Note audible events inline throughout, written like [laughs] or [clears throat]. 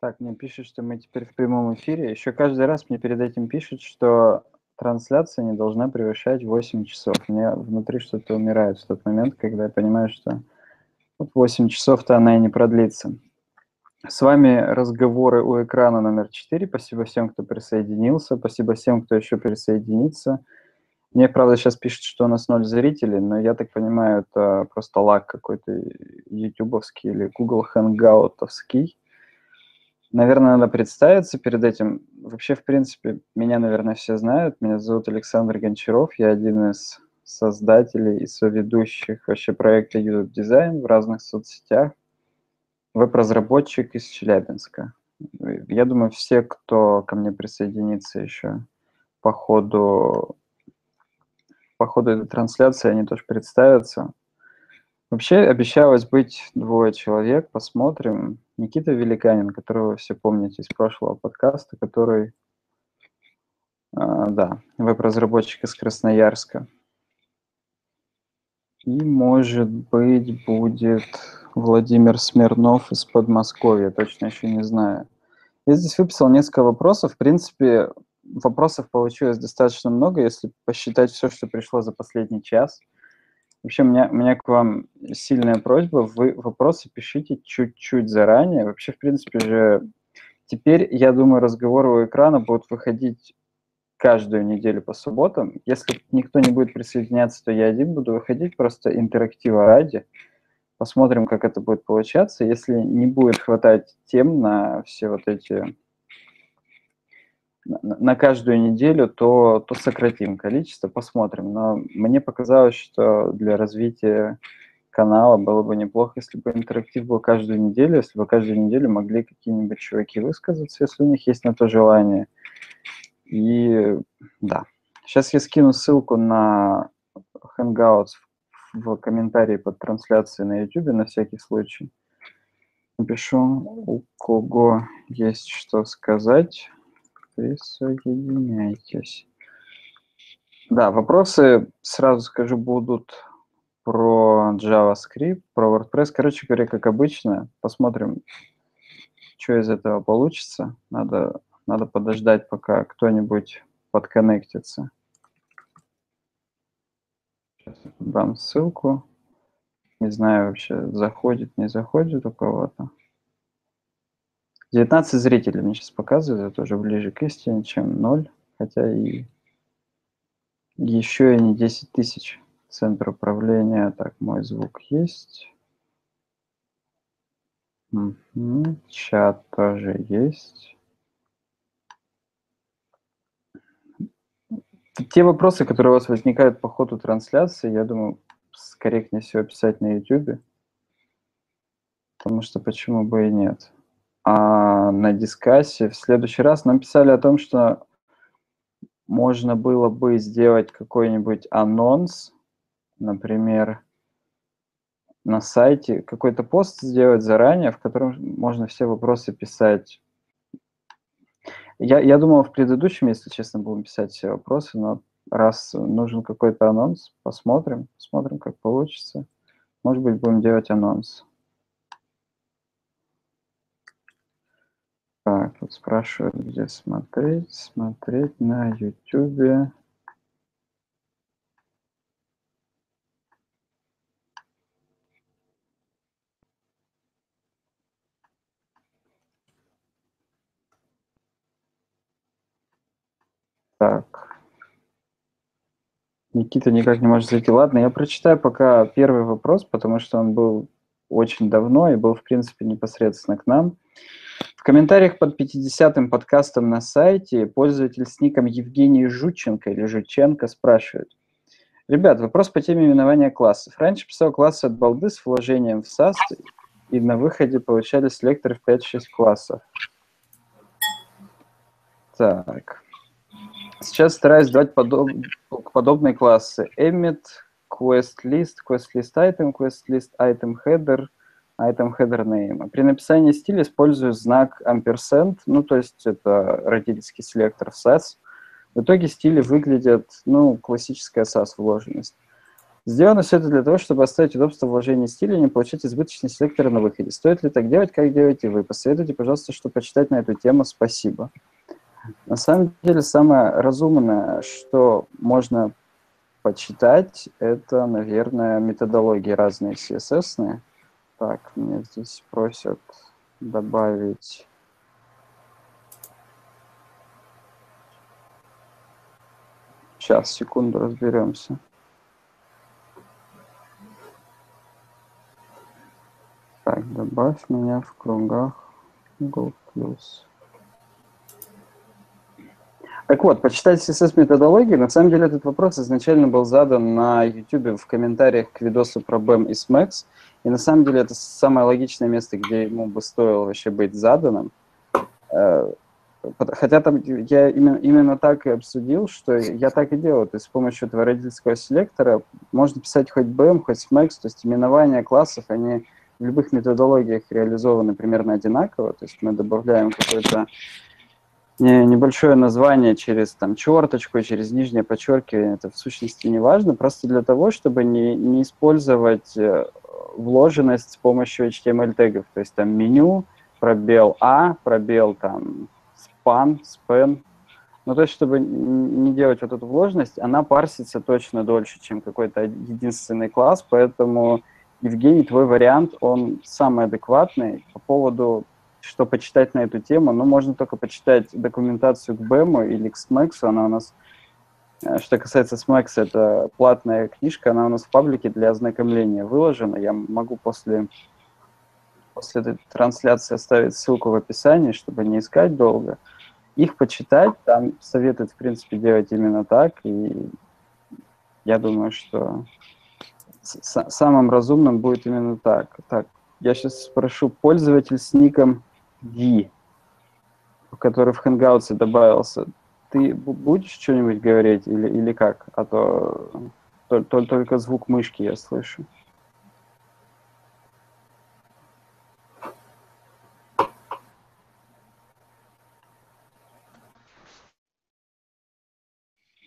Так, мне пишут, что мы теперь в прямом эфире. Еще каждый раз мне перед этим пишут, что трансляция не должна превышать 8 часов. Мне внутри что-то умирает в тот момент, когда я понимаю, что вот 8 часов-то она и не продлится. С вами разговоры у экрана номер 4. Спасибо всем, кто присоединился. Спасибо всем, кто еще присоединится. Мне, правда, сейчас пишут, что у нас ноль зрителей, но я так понимаю, это просто лаг какой-то ютубовский или Google Hangoutовский. Наверное, надо представиться перед этим. Вообще, в принципе, меня, наверное, все знают. Меня зовут Александр Гончаров. Я один из создателей и соведущих вообще проекта YouTube Design в разных соцсетях. Веб-разработчик из Челябинска. Я думаю, все, кто ко мне присоединится еще по ходу, по ходу этой трансляции, они тоже представятся. Вообще обещалось быть двое человек, посмотрим. Никита Великанин, которого все помните из прошлого подкаста, который, а, да, веб-разработчик из Красноярска. И, может быть, будет Владимир Смирнов из Подмосковья, точно еще не знаю. Я здесь выписал несколько вопросов. В принципе, вопросов получилось достаточно много, если посчитать все, что пришло за последний час – Вообще, у меня, у меня к вам сильная просьба. Вы вопросы пишите чуть-чуть заранее. Вообще, в принципе же, теперь, я думаю, разговоры у экрана будут выходить каждую неделю по субботам. Если никто не будет присоединяться, то я один буду выходить, просто интерактива ради. Посмотрим, как это будет получаться. Если не будет хватать тем на все вот эти на каждую неделю, то, то сократим количество, посмотрим. Но мне показалось, что для развития канала было бы неплохо, если бы интерактив был каждую неделю, если бы каждую неделю могли какие-нибудь чуваки высказаться, если у них есть на то желание. И да, сейчас я скину ссылку на Hangouts в комментарии под трансляцией на YouTube на всякий случай. Напишу, у кого есть что сказать присоединяйтесь. Да, вопросы, сразу скажу, будут про JavaScript, про WordPress. Короче говоря, как обычно, посмотрим, что из этого получится. Надо, надо подождать, пока кто-нибудь подконнектится. Сейчас дам ссылку. Не знаю вообще, заходит, не заходит у кого-то. 19 зрителей мне сейчас показывают, уже ближе к истине, чем 0, хотя и еще и не 10 тысяч. Центр управления, так, мой звук есть. Угу. Чат тоже есть. Те вопросы, которые у вас возникают по ходу трансляции, я думаю, скорректнее всего писать на YouTube. Потому что почему бы и нет а, на дискассе в следующий раз нам писали о том, что можно было бы сделать какой-нибудь анонс, например, на сайте, какой-то пост сделать заранее, в котором можно все вопросы писать. Я, я думал, в предыдущем, если честно, будем писать все вопросы, но раз нужен какой-то анонс, посмотрим, посмотрим, как получится. Может быть, будем делать анонс. Так, тут спрашивают, где смотреть. Смотреть на YouTube. Так. Никита никак не может зайти. Ладно, я прочитаю пока первый вопрос, потому что он был очень давно и был, в принципе, непосредственно к нам. В комментариях под 50-м подкастом на сайте пользователь с ником Евгений Жученко или Жученко спрашивает. Ребят, вопрос по теме именования классов. Раньше писал классы от балды с вложением в SAS, и на выходе получались лекторы в 5-6 классов. Так. Сейчас стараюсь давать подоб... подобные классы. Emmet, QuestList, QuestList Item, QuestList Item Header – item header name. При написании стиля использую знак ampersand, ну, то есть это родительский селектор SAS. В итоге стили выглядят, ну, классическая SAS вложенность. Сделано все это для того, чтобы оставить удобство вложения стиля и не получать избыточные селекторы на выходе. Стоит ли так делать, как делаете вы? Посоветуйте, пожалуйста, что почитать на эту тему. Спасибо. На самом деле, самое разумное, что можно почитать, это, наверное, методологии разные CSS. Так, мне здесь просят добавить... Сейчас, секунду, разберемся. Так, добавь меня в кругах Google+. Так вот, почитать CSS-методологии, на самом деле этот вопрос изначально был задан на YouTube в комментариях к видосу про BEM и SMAX, и на самом деле это самое логичное место, где ему бы стоило вообще быть заданным. Э, хотя там я именно, именно так и обсудил, что я так и делаю. То есть с помощью этого родительского селектора можно писать хоть BEM, хоть SMAX, то есть именования классов, они в любых методологиях реализованы примерно одинаково. То есть мы добавляем какой-то небольшое название через там черточку, через нижнее подчеркивание, это в сущности не важно, просто для того, чтобы не, не использовать э, вложенность с помощью HTML тегов, то есть там меню, пробел А, пробел там span, span, ну, то есть, чтобы не делать вот эту вложенность, она парсится точно дольше, чем какой-то единственный класс, поэтому, Евгений, твой вариант, он самый адекватный по поводу что почитать на эту тему, ну, можно только почитать документацию к BEM или к SMAX, она у нас, э, что касается SMAX, это платная книжка, она у нас в паблике для ознакомления выложена, я могу после, после этой трансляции оставить ссылку в описании, чтобы не искать долго. Их почитать, там советуют, в принципе, делать именно так, и я думаю, что самым разумным будет именно так. Так, я сейчас спрошу пользователь с ником D, который в Hangouts добавился, ты будешь что-нибудь говорить или, или как? А то, то, то только звук мышки я слышу.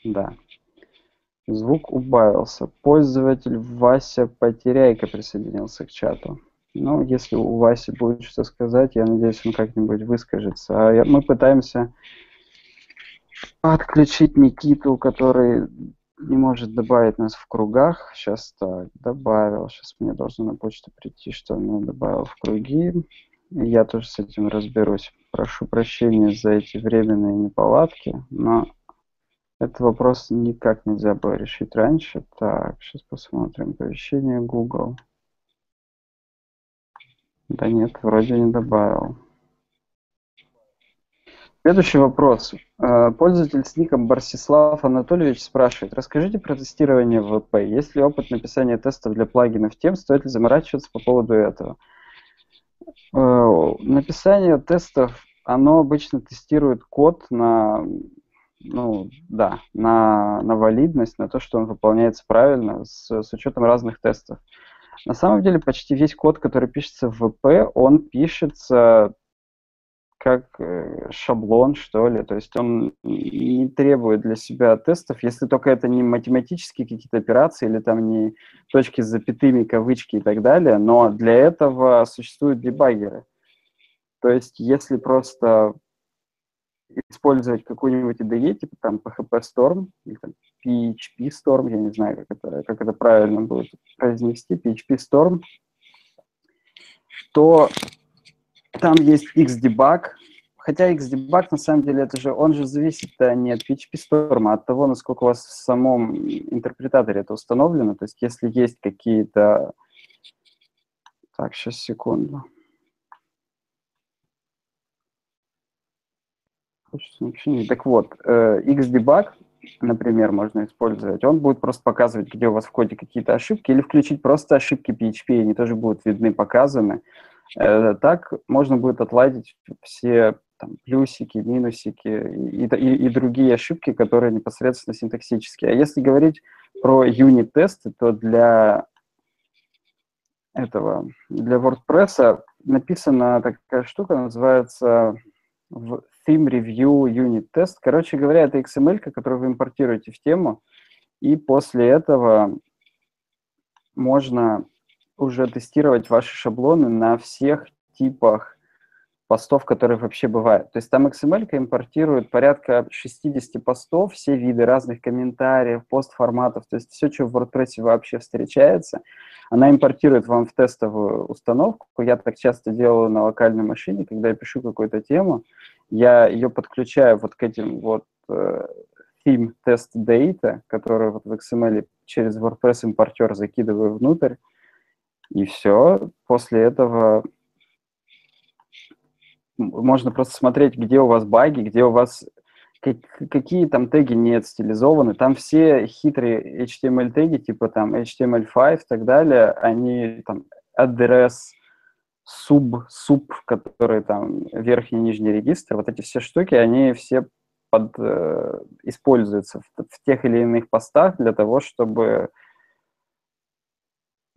Да. Звук убавился. Пользователь Вася Потеряйка присоединился к чату. Ну, если у Васи будет что сказать, я надеюсь, он как-нибудь выскажется. А мы пытаемся отключить Никиту, который не может добавить нас в кругах. Сейчас так, добавил. Сейчас мне должно на почту прийти, что он меня добавил в круги. Я тоже с этим разберусь. Прошу прощения за эти временные неполадки, но этот вопрос никак нельзя было решить раньше. Так, сейчас посмотрим. Оповещение Google. Да нет, вроде не добавил. Следующий вопрос. Э, пользователь с ником Барсислав Анатольевич спрашивает, расскажите про тестирование ВП. Есть ли опыт написания тестов для плагинов тем, стоит ли заморачиваться по поводу этого? Э, написание тестов, оно обычно тестирует код на, ну, да, на, на валидность, на то, что он выполняется правильно с, с учетом разных тестов. На самом деле почти весь код, который пишется в VP, он пишется как э, шаблон, что ли. То есть он не требует для себя тестов, если только это не математические какие-то операции или там не точки с запятыми, кавычки и так далее. Но для этого существуют дебаггеры. То есть если просто использовать какую-нибудь IDE, типа там PHP Storm или там PHP Storm, я не знаю, как это, как это правильно будет произнести, PHP Storm, то там есть Xdebug, хотя Xdebug на самом деле это же, он же зависит -то не от PHP Storm, а от того, насколько у вас в самом интерпретаторе это установлено. То есть если есть какие-то... Так, сейчас секунду. Так вот, э, Xdebug, например, можно использовать. Он будет просто показывать, где у вас в коде какие-то ошибки, или включить просто ошибки PHP, они тоже будут видны, показаны. Э, так можно будет отладить все там, плюсики, минусики и, и, и другие ошибки, которые непосредственно синтаксические. А если говорить про юнит-тесты, то для этого, для WordPress написана такая штука, называется theme review unit test. Короче говоря, это XML, которую вы импортируете в тему, и после этого можно уже тестировать ваши шаблоны на всех типах постов, которые вообще бывают. То есть там XML импортирует порядка 60 постов, все виды разных комментариев, пост-форматов, то есть все, что в WordPress вообще встречается, она импортирует вам в тестовую установку. Я так часто делаю на локальной машине, когда я пишу какую-то тему, я ее подключаю вот к этим вот э, theme test data, которые вот в XML через WordPress импортер закидываю внутрь, и все. После этого можно просто смотреть, где у вас баги, где у вас какие там теги не стилизованы. Там все хитрые HTML теги, типа там HTML5 и так далее, они там address, sub, sub, которые там верхний и нижний регистр, вот эти все штуки, они все под, э, используются в, в тех или иных постах для того, чтобы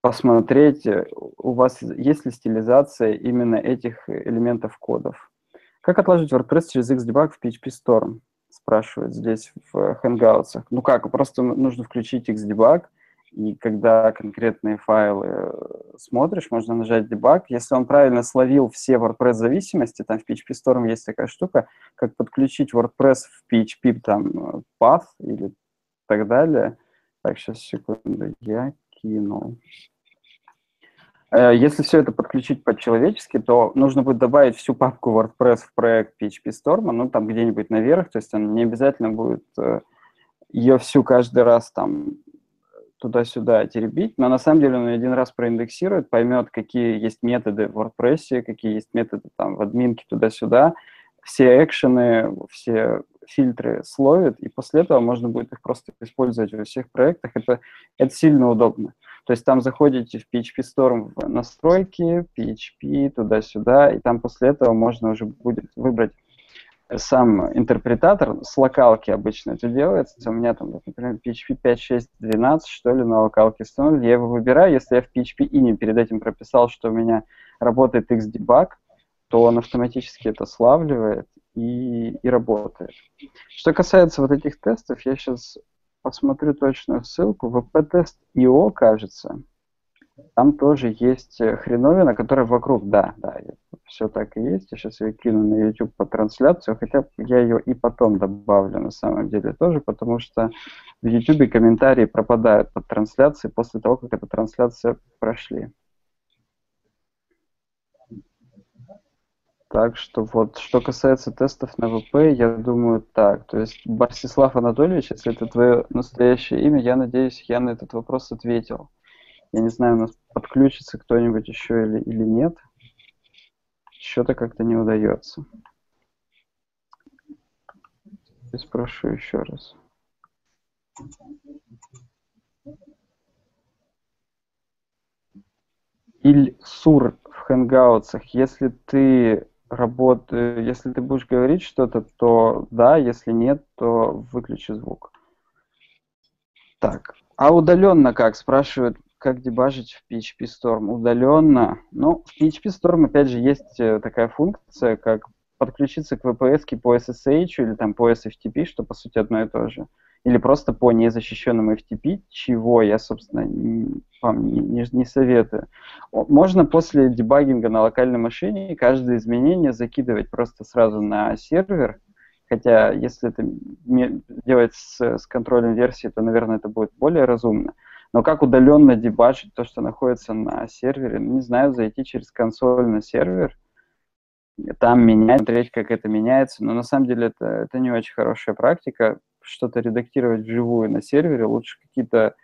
посмотреть, э, у вас есть ли стилизация именно этих элементов кодов. Как отложить WordPress через Xdebug в PHP Storm? Спрашивают здесь в Hangouts. Ну как, просто нужно включить Xdebug, и когда конкретные файлы э, смотришь, можно нажать debug. Если он правильно словил все WordPress-зависимости, там в PHP Storm есть такая штука, как подключить WordPress в PHP там э, path или так далее. Так, сейчас, секунду, я кинул. Э, если все это подключить по-человечески, то нужно будет добавить всю папку WordPress в проект PHP Storm, ну, там где-нибудь наверх, то есть он не обязательно будет ее всю каждый раз там туда-сюда теребить, но на самом деле он один раз проиндексирует, поймет, какие есть методы в WordPress, какие есть методы там в админке туда-сюда, все экшены, все фильтры словит, и после этого можно будет их просто использовать во всех проектах. Это, это сильно удобно. То есть там заходите в PHP Storm в настройки, PHP, туда-сюда, и там после этого можно уже будет выбрать сам интерпретатор с локалки обычно это делается. У меня там, например, PHP 5.6.12, что ли, на локалке установлен. Я его выбираю. Если я в PHP не перед этим прописал, что у меня работает Xdebug, то он автоматически это славливает и, и работает. Что касается вот этих тестов, я сейчас посмотрю точную ссылку. VP-тест.io, кажется, там тоже есть э, хреновина, которая вокруг, да, да, все так и есть. Я сейчас ее кину на YouTube по трансляцию, хотя я ее и потом добавлю на самом деле тоже, потому что в YouTube комментарии пропадают под трансляцией после того, как эта трансляция прошли. Так что вот, что касается тестов на ВП, я думаю так. То есть, Барсислав Анатольевич, если это твое настоящее имя, я надеюсь, я на этот вопрос ответил. Я не знаю, у нас подключится кто-нибудь еще или, или нет. Что-то как-то не удается. Я спрошу еще раз. Ильсур в хэнгаутсах, если ты работ... если ты будешь говорить что-то, то да, если нет, то выключи звук. Так, а удаленно как? Спрашивают, как дебажить в PHP Storm удаленно? Ну, в PHP Storm, опять же, есть э, такая функция, как подключиться к VPS по SSH или там по SFTP, что по сути одно и то же или просто по незащищенному FTP, чего я, собственно, не, не, не советую. Можно после дебагинга на локальной машине каждое изменение закидывать просто сразу на сервер, хотя если это делать с, с контролем версии, то, наверное, это будет более разумно. Но как удаленно дебажить то, что находится на сервере, ну, не знаю, зайти через консоль на сервер, там менять, смотреть, как это меняется, но на самом деле это, это не очень хорошая практика, что-то редактировать вживую на сервере, лучше какие-то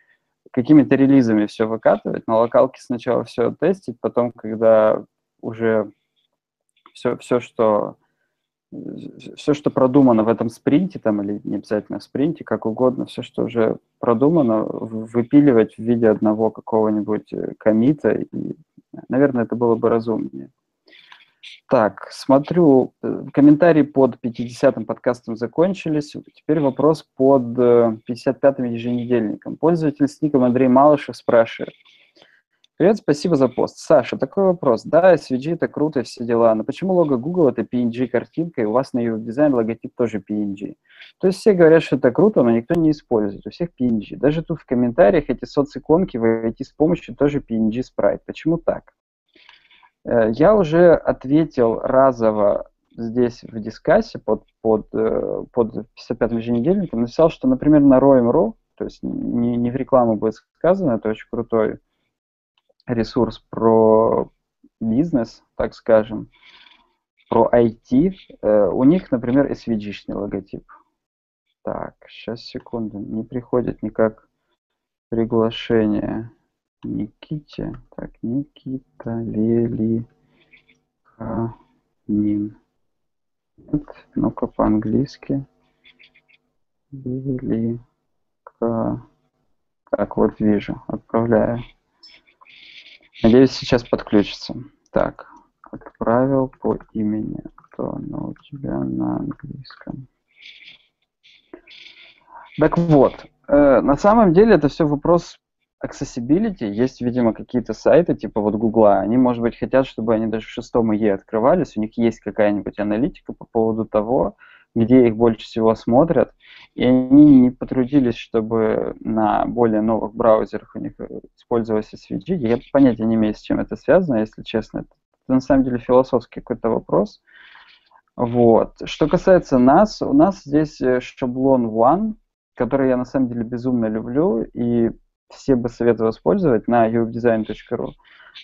какими-то релизами все выкатывать, на локалке сначала все тестить, потом, когда уже все, все, что все, что продумано в этом спринте, там, или не обязательно в спринте, как угодно, все, что уже продумано, выпиливать в виде одного какого-нибудь э, комита, и, наверное, это было бы разумнее. Так, смотрю, э, комментарии под 50-м подкастом закончились. Теперь вопрос под 55-м э, еженедельником. Пользователь с ником Андрей Малышев спрашивает. Привет, спасибо за пост. Саша, такой вопрос. Да, SVG это круто, все дела, но почему лого Google это PNG-картинка, и у вас на UX дизайн логотип тоже PNG? То есть все говорят, что это круто, но никто не использует, у всех PNG. Даже тут в комментариях эти социконки войти с помощью тоже PNG спрайт. Почему так? Э, я уже ответил разово здесь в дискассе под, под, э, под 55-м еженедельником, написал, что, например, на Roam.ru, то есть не, не в рекламу будет сказано, это очень крутой ресурс про бизнес, так скажем, про IT. Э, у них, например, SVG-шный логотип. Так, сейчас, секунду, не приходит никак приглашение. Никите, так, Никита Великанин. Ну-ка по-английски. Велика. Так, вот вижу, отправляю. Надеюсь, сейчас подключится. Так, отправил по имени. Кто оно у тебя на английском? Так вот, э, на самом деле это все вопрос accessibility. Есть, видимо, какие-то сайты, типа вот Гугла, они, может быть, хотят, чтобы они даже в шестом ИЕ открывались, у них есть какая-нибудь аналитика по поводу того, где их больше всего смотрят, и они не потрудились, чтобы на более новых браузерах у них использовался SVG. Я понятия не имею, с чем это связано, если честно. Это на самом деле философский какой-то вопрос. Вот. Что касается нас, у нас здесь э, шаблон One, который я на самом деле безумно люблю, и все бы советовал использовать на uwebdesign.ru.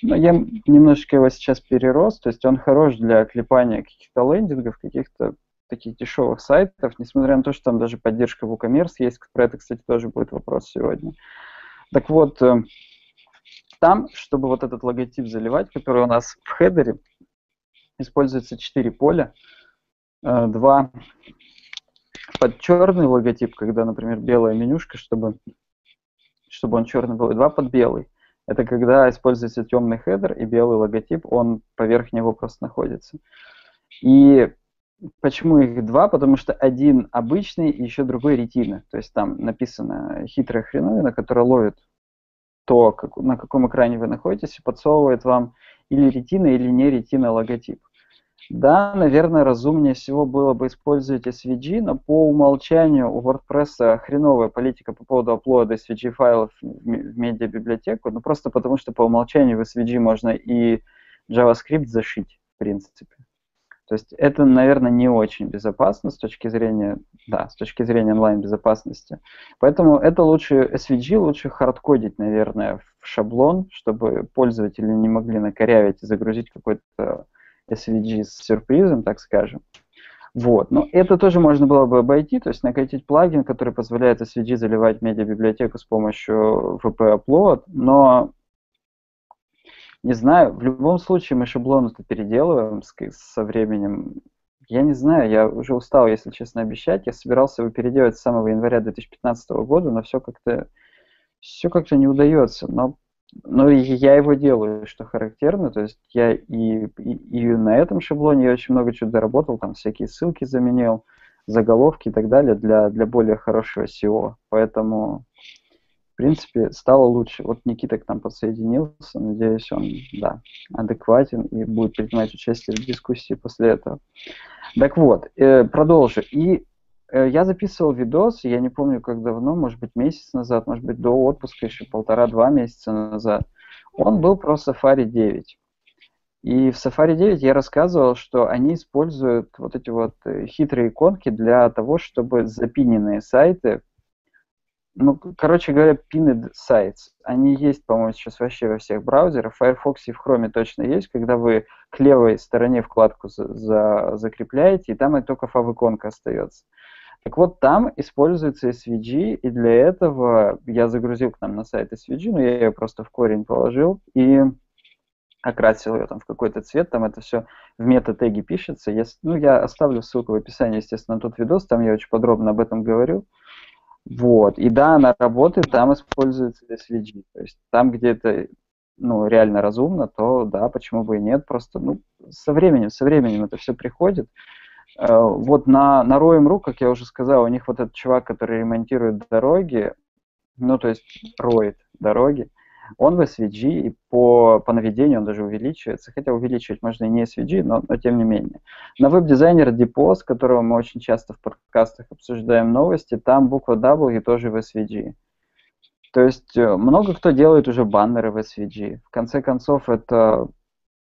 Но я немножечко его сейчас перерос, то есть он хорош для клепания каких-то лендингов, каких-то таких дешевых сайтов, несмотря на то, что там даже поддержка WooCommerce есть, про это, кстати, тоже будет вопрос сегодня. Так вот, э, там, чтобы вот этот логотип заливать, который у нас в хедере, используется 4 поля, э, два под черный логотип, когда, например, белая менюшка, чтобы, чтобы он черный был, и два под белый. Это когда используется темный хедер и белый логотип, он поверх него просто находится. И Почему их два? Потому что один обычный и еще другой ретина. То есть там написано хитрая хреновина, которая ловит то, как, на каком экране вы находитесь, и подсовывает вам или ретина, или не ретина логотип. Да, наверное, разумнее всего было бы использовать SVG, но по умолчанию у WordPress хреновая политика по поводу аплода SVG файлов в медиабиблиотеку, ну просто потому что по умолчанию в SVG можно и JavaScript зашить, в принципе. То есть это, наверное, не очень безопасно с точки зрения, да, с точки зрения онлайн-безопасности. Поэтому это лучше, SVG лучше хардкодить, наверное, в шаблон, чтобы пользователи не могли накорявить и загрузить какой-то SVG с сюрпризом, так скажем. Вот. Но это тоже можно было бы обойти, то есть накатить плагин, который позволяет SVG заливать медиабиблиотеку с помощью VP-upload, но не знаю, в любом случае мы шаблон это переделываем с, со временем. Я не знаю, я уже устал, если честно, обещать. Я собирался его переделать с самого января 2015 года, но все как-то все как-то не удается. Но, но я его делаю, что характерно. То есть я и, и, и на этом шаблоне я очень много чего доработал, там всякие ссылки заменил, заголовки и так далее для, для более хорошего SEO. Поэтому принципе, стало лучше. Вот Никита к нам подсоединился, надеюсь, он, да, адекватен и будет принимать участие в дискуссии после этого. Так вот, э, продолжу. И э, я записывал видос, я не помню, как давно, может быть, месяц назад, может быть, до отпуска, еще полтора-два месяца назад. Он был про Safari 9. И в Safari 9 я рассказывал, что они используют вот эти вот э, хитрые иконки для того, чтобы запиненные сайты ну, короче говоря, pinned sites. Они есть, по-моему, сейчас вообще во всех браузерах. В Firefox и в Chrome точно есть, когда вы к левой стороне вкладку за, за, закрепляете, и там только фав-иконка остается. Так вот, там используется SVG, и для этого я загрузил к нам на сайт SVG, но я ее просто в корень положил и окрасил ее там в какой-то цвет, там это все в мета-теге пишется. Я, ну, я оставлю ссылку в описании, естественно, на тот видос, там я очень подробно об этом говорю. Вот. И да, она работает, там используется SVG. То есть там, где это ну, реально разумно, то да, почему бы и нет. Просто ну, со временем, со временем это все приходит. Э, вот на, на Roam.ru, как я уже сказал, у них вот этот чувак, который ремонтирует дороги, ну, то есть роет дороги, он в SVG, и по, по наведению он даже увеличивается, хотя увеличивать можно и не SVG, но, но тем не менее. На веб-дизайнер Depot, с которого мы очень часто в подкастах обсуждаем новости, там буква W тоже в SVG. То есть э, много кто делает уже баннеры в SVG. В конце концов, это,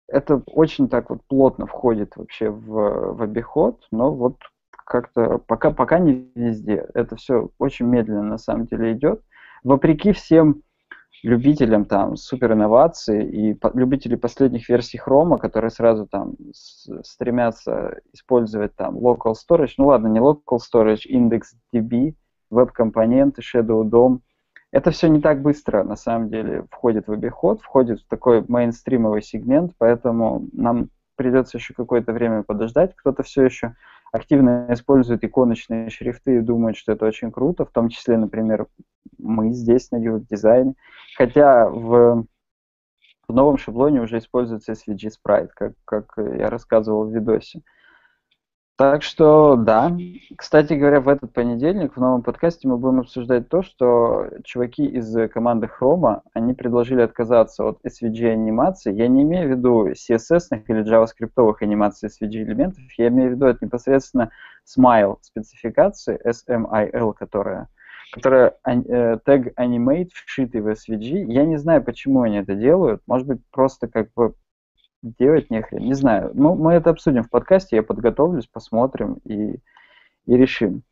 это очень так вот плотно входит вообще в, в обиход, но вот как-то пока, пока не везде. Это все очень медленно на самом деле идет. Вопреки всем любителям там супер инноваций и по, любителей последних версий Chrome, которые сразу там стремятся использовать там local storage, ну ладно, не local storage, IndexDB, веб-компоненты, Shadow DOM, это все не так быстро, на самом деле, входит в обиход, входит в такой мейнстримовый сегмент, поэтому нам придется еще какое-то время подождать. Кто-то все еще активно использует иконочные шрифты и думает, что это очень круто, в том числе, например, мы здесь на UX дизайне. Хотя в, в новом шаблоне уже используется SVG Sprite, как, как я рассказывал в видосе. Так что да. Кстати говоря, в этот понедельник в новом подкасте мы будем обсуждать то, что чуваки из команды Chrome, они предложили отказаться от SVG анимации. Я не имею в виду CSS или JavaScript анимаций SVG элементов, я имею в виду это непосредственно Smile спецификации, SMIL, которая которая э, тег animate вшитый в SVG. Я не знаю, почему они это делают. Может быть, просто как бы делать нехрен. Не знаю. Ну, мы это обсудим в подкасте, я подготовлюсь, посмотрим и, и решим.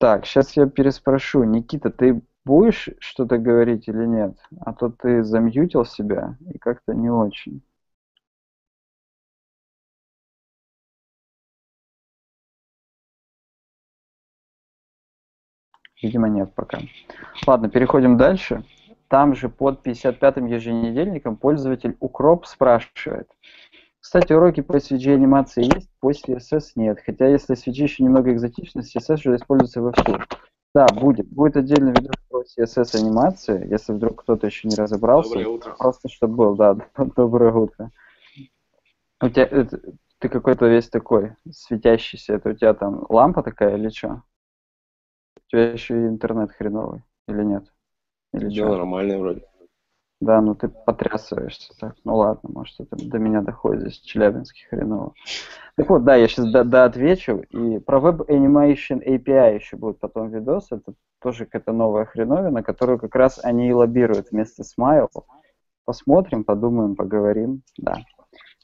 Так, сейчас я переспрошу. Никита, ты будешь что-то говорить или нет? А то ты замьютил себя и как-то не очень. Видимо, нет пока. Ладно, переходим дальше. Там же под 55-м еженедельником пользователь Укроп спрашивает. Кстати, уроки по SVG анимации есть, по CSS нет. Хотя если SVG еще немного экзотично, CSS уже используется вовсю. Да, будет. Будет отдельный видео про CSS анимации, если вдруг кто-то еще не разобрался. Доброе утро. Просто чтобы был, да, [laughs] доброе утро. У тебя, это, ты какой-то весь такой светящийся. Это у тебя там лампа такая или что? У тебя еще и интернет хреновый или нет? Или Дело что? нормальное вроде. Да, ну ты потрясываешься так. Ну ладно, может это до меня доходит здесь Челябинский хреново. Так вот, да, я сейчас до, отвечу. И про Web Animation API еще будет потом видос. Это тоже какая-то новая хреновина, которую как раз они и лоббируют вместе с Smile. Посмотрим, подумаем, поговорим. Да.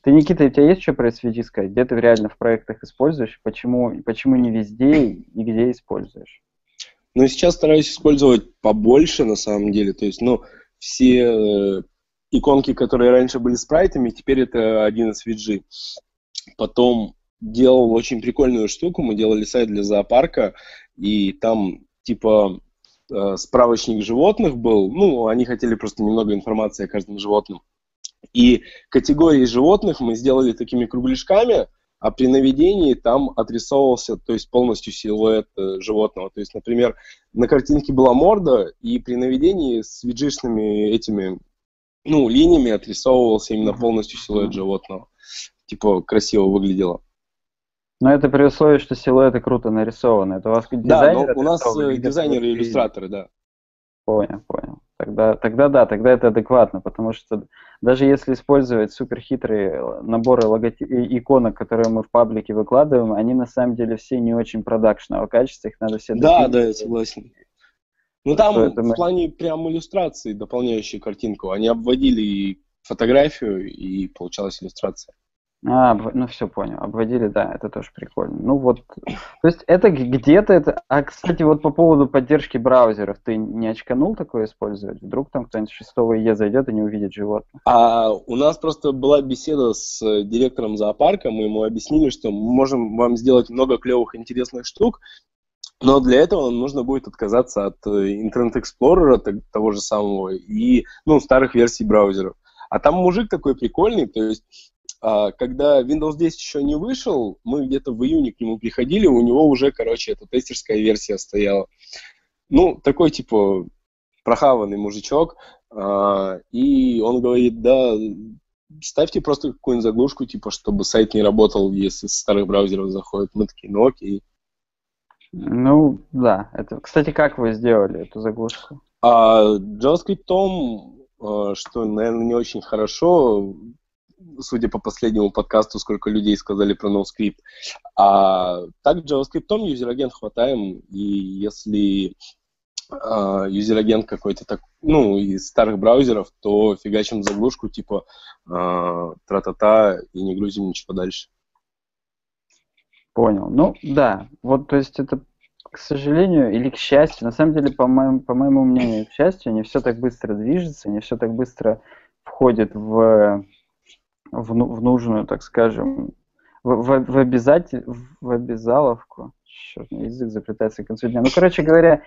Ты, Никита, у тебя есть что про SVG сказать? Где ты реально в проектах используешь? Почему, почему не везде и где используешь? Ну, сейчас стараюсь использовать побольше, на самом деле. То есть, ну, все э, иконки, которые раньше были спрайтами, теперь это один из VG. Потом делал очень прикольную штуку. Мы делали сайт для зоопарка, и там типа э, справочник животных был. Ну, они хотели просто немного информации о каждом животном. И категории животных мы сделали такими кругляшками – а при наведении там отрисовывался, то есть полностью силуэт э, животного. То есть, например, на картинке была морда, и при наведении с виджишными этими, ну, линиями отрисовывался именно полностью силуэт животного. Типа, красиво выглядело. Но это при условии, что силуэты круто нарисованы. Это у вас дизайнеры? Да, но у нас э, дизайнеры и иллюстраторы, да. Понял, понял. Тогда, тогда да, тогда это адекватно, потому что даже если использовать суперхитрые наборы логотип, иконок, которые мы в паблике выкладываем, они на самом деле все не очень продакшного качества, их надо все... Да, да, я согласен. Ну там в мы... плане прям иллюстрации, дополняющие картинку, они обводили фотографию и получалась иллюстрация. А, ну все понял. Обводили, да, это тоже прикольно. Ну вот, то есть это где-то это... А, кстати, вот по поводу поддержки браузеров, ты не очканул такое использовать? Вдруг там кто-нибудь 6 Е зайдет и не увидит животное? А у нас просто была беседа с директором зоопарка, мы ему объяснили, что мы можем вам сделать много клевых интересных штук, но для этого нужно будет отказаться от э, Internet Explorer, того же самого, и ну, старых версий браузеров. А там мужик такой прикольный, то есть когда Windows 10 еще не вышел, мы где-то в июне к нему приходили, у него уже, короче, эта тестерская версия стояла. Ну, такой, типа, прохаванный мужичок, а, и он говорит, да, ставьте просто какую-нибудь заглушку, типа, чтобы сайт не работал, если с старых браузеров заходит. Мы такие, ну окей. Ну, да. Это, кстати, как вы сделали эту заглушку? А, JavaScript э, что, наверное, не очень хорошо, судя по последнему подкасту, сколько людей сказали про NoScript. А так JavaScript user agent хватаем, и если а, user agent какой-то так, ну, из старых браузеров, то фигачим заглушку типа э, тра-та-та и не грузим ничего дальше. Понял. Ну, да. Вот, то есть это, к сожалению или к счастью, на самом деле, по моему, по моему мнению, к счастью, не все так быстро движется, не все так быстро входит в, в, ну, в нужную, так скажем, в, в, в, обязатель, в обязаловку черт, язык заплетается к концу дня. Ну, короче говоря,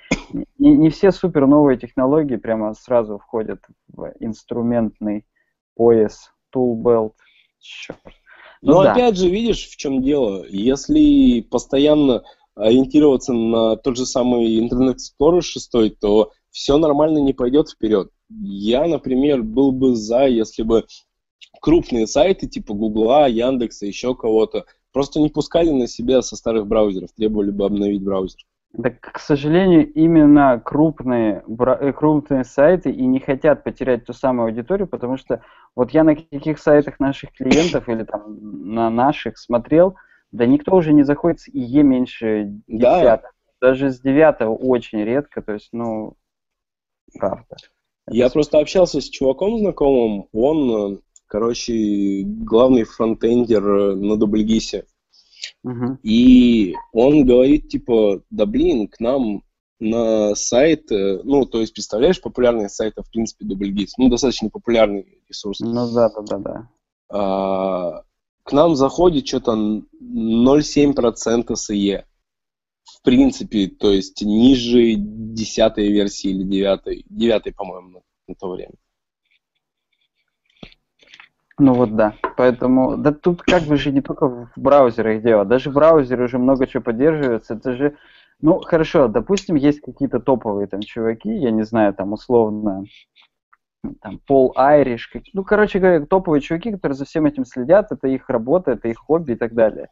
не, не все супер новые технологии прямо сразу входят в инструментный пояс, tool belt. Черт. Ну, Но да. опять же, видишь, в чем дело? Если постоянно ориентироваться на тот же самый Internet Explorer 6, то все нормально не пойдет вперед. Я, например, был бы за, если бы крупные сайты типа Гугла, Яндекса, еще кого-то Просто не пускали на себя со старых браузеров, требовали бы обновить браузер. Так, к сожалению, именно крупные, э, крупные сайты и не хотят потерять ту самую аудиторию, потому что вот я на каких сайтах наших клиентов или там на наших смотрел, да никто уже не заходит с IE меньше десятого. Да. Даже с девятого очень редко, то есть, ну, правда. Я просто общался с чуваком знакомым, он э, короче, главный фронтендер э, на Дубльгисе. Uh-huh. И он говорит, типа, да блин, к нам на сайт, э, ну, то есть, представляешь, популярный сайт, в принципе, Дубльгиз, ну, достаточно популярный ресурс. Ну, да, да, да, да. А, к нам заходит что-то 0,7% с IE. В принципе, то есть ниже десятой версии или девятой, девятой, по-моему, на, на то время. Ну вот да. Поэтому, да тут как бы же не только в браузерах дело, даже в браузере уже много чего поддерживается. Это же, ну хорошо, допустим, есть какие-то топовые там чуваки, я не знаю, там условно, там Пол Айриш, ну короче говоря, топовые чуваки, которые за всем этим следят, это их работа, это их хобби и так далее.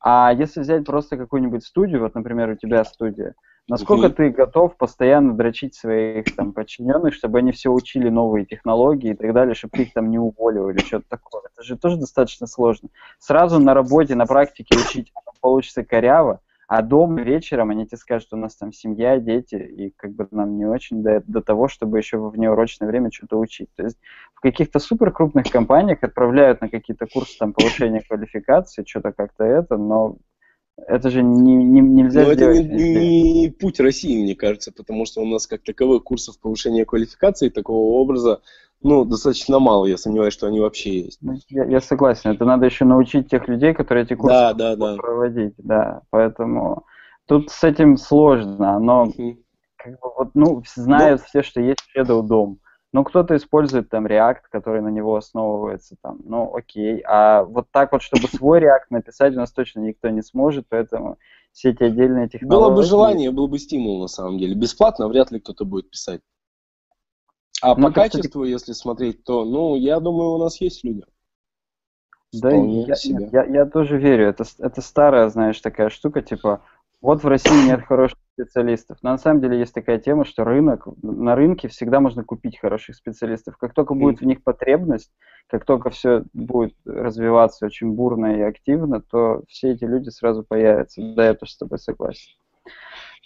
А если взять просто какую-нибудь студию, вот, например, у тебя студия, Насколько ты готов постоянно дрочить своих там подчиненных, чтобы они все учили новые технологии и так далее, чтобы их там не уволил или что-то такое? Это же тоже достаточно сложно. Сразу на работе, на практике учить получится коряво, а дома вечером они тебе скажут, что у нас там семья, дети, и как бы нам не очень до, до того, чтобы еще в внеурочное время что-то учить. То есть в каких-то супер крупных компаниях отправляют на какие-то курсы там повышения квалификации, что-то как-то это, но это же не, не, нельзя Но сделать. это не, не путь России, мне кажется, потому что у нас как таковых курсов повышения квалификации такого образа ну, достаточно мало, я сомневаюсь, что они вообще есть. Ну, я, я согласен, это надо еще научить тех людей, которые эти курсы да, да, да. проводить, да, поэтому тут с этим сложно, но uh-huh. как бы, вот, ну, знают ну, все, что есть Shadow DOM, ну, кто-то использует там React, который на него основывается, там, ну, окей. А вот так вот, чтобы [laughs] свой React написать, у нас точно никто не сможет, поэтому все эти отдельные технологии... Было бы желание, был бы стимул, на самом деле. Бесплатно вряд ли кто-то будет писать. А ну, по качеству, кстати... если смотреть, то, ну, я думаю, у нас есть люди. Да, я, я, я тоже верю. Это, это старая, знаешь, такая штука, типа, вот в России нет хороших специалистов. Но на самом деле есть такая тема, что рынок, на рынке всегда можно купить хороших специалистов. Как только будет в них потребность, как только все будет развиваться очень бурно и активно, то все эти люди сразу появятся. Да, я тоже с тобой согласен.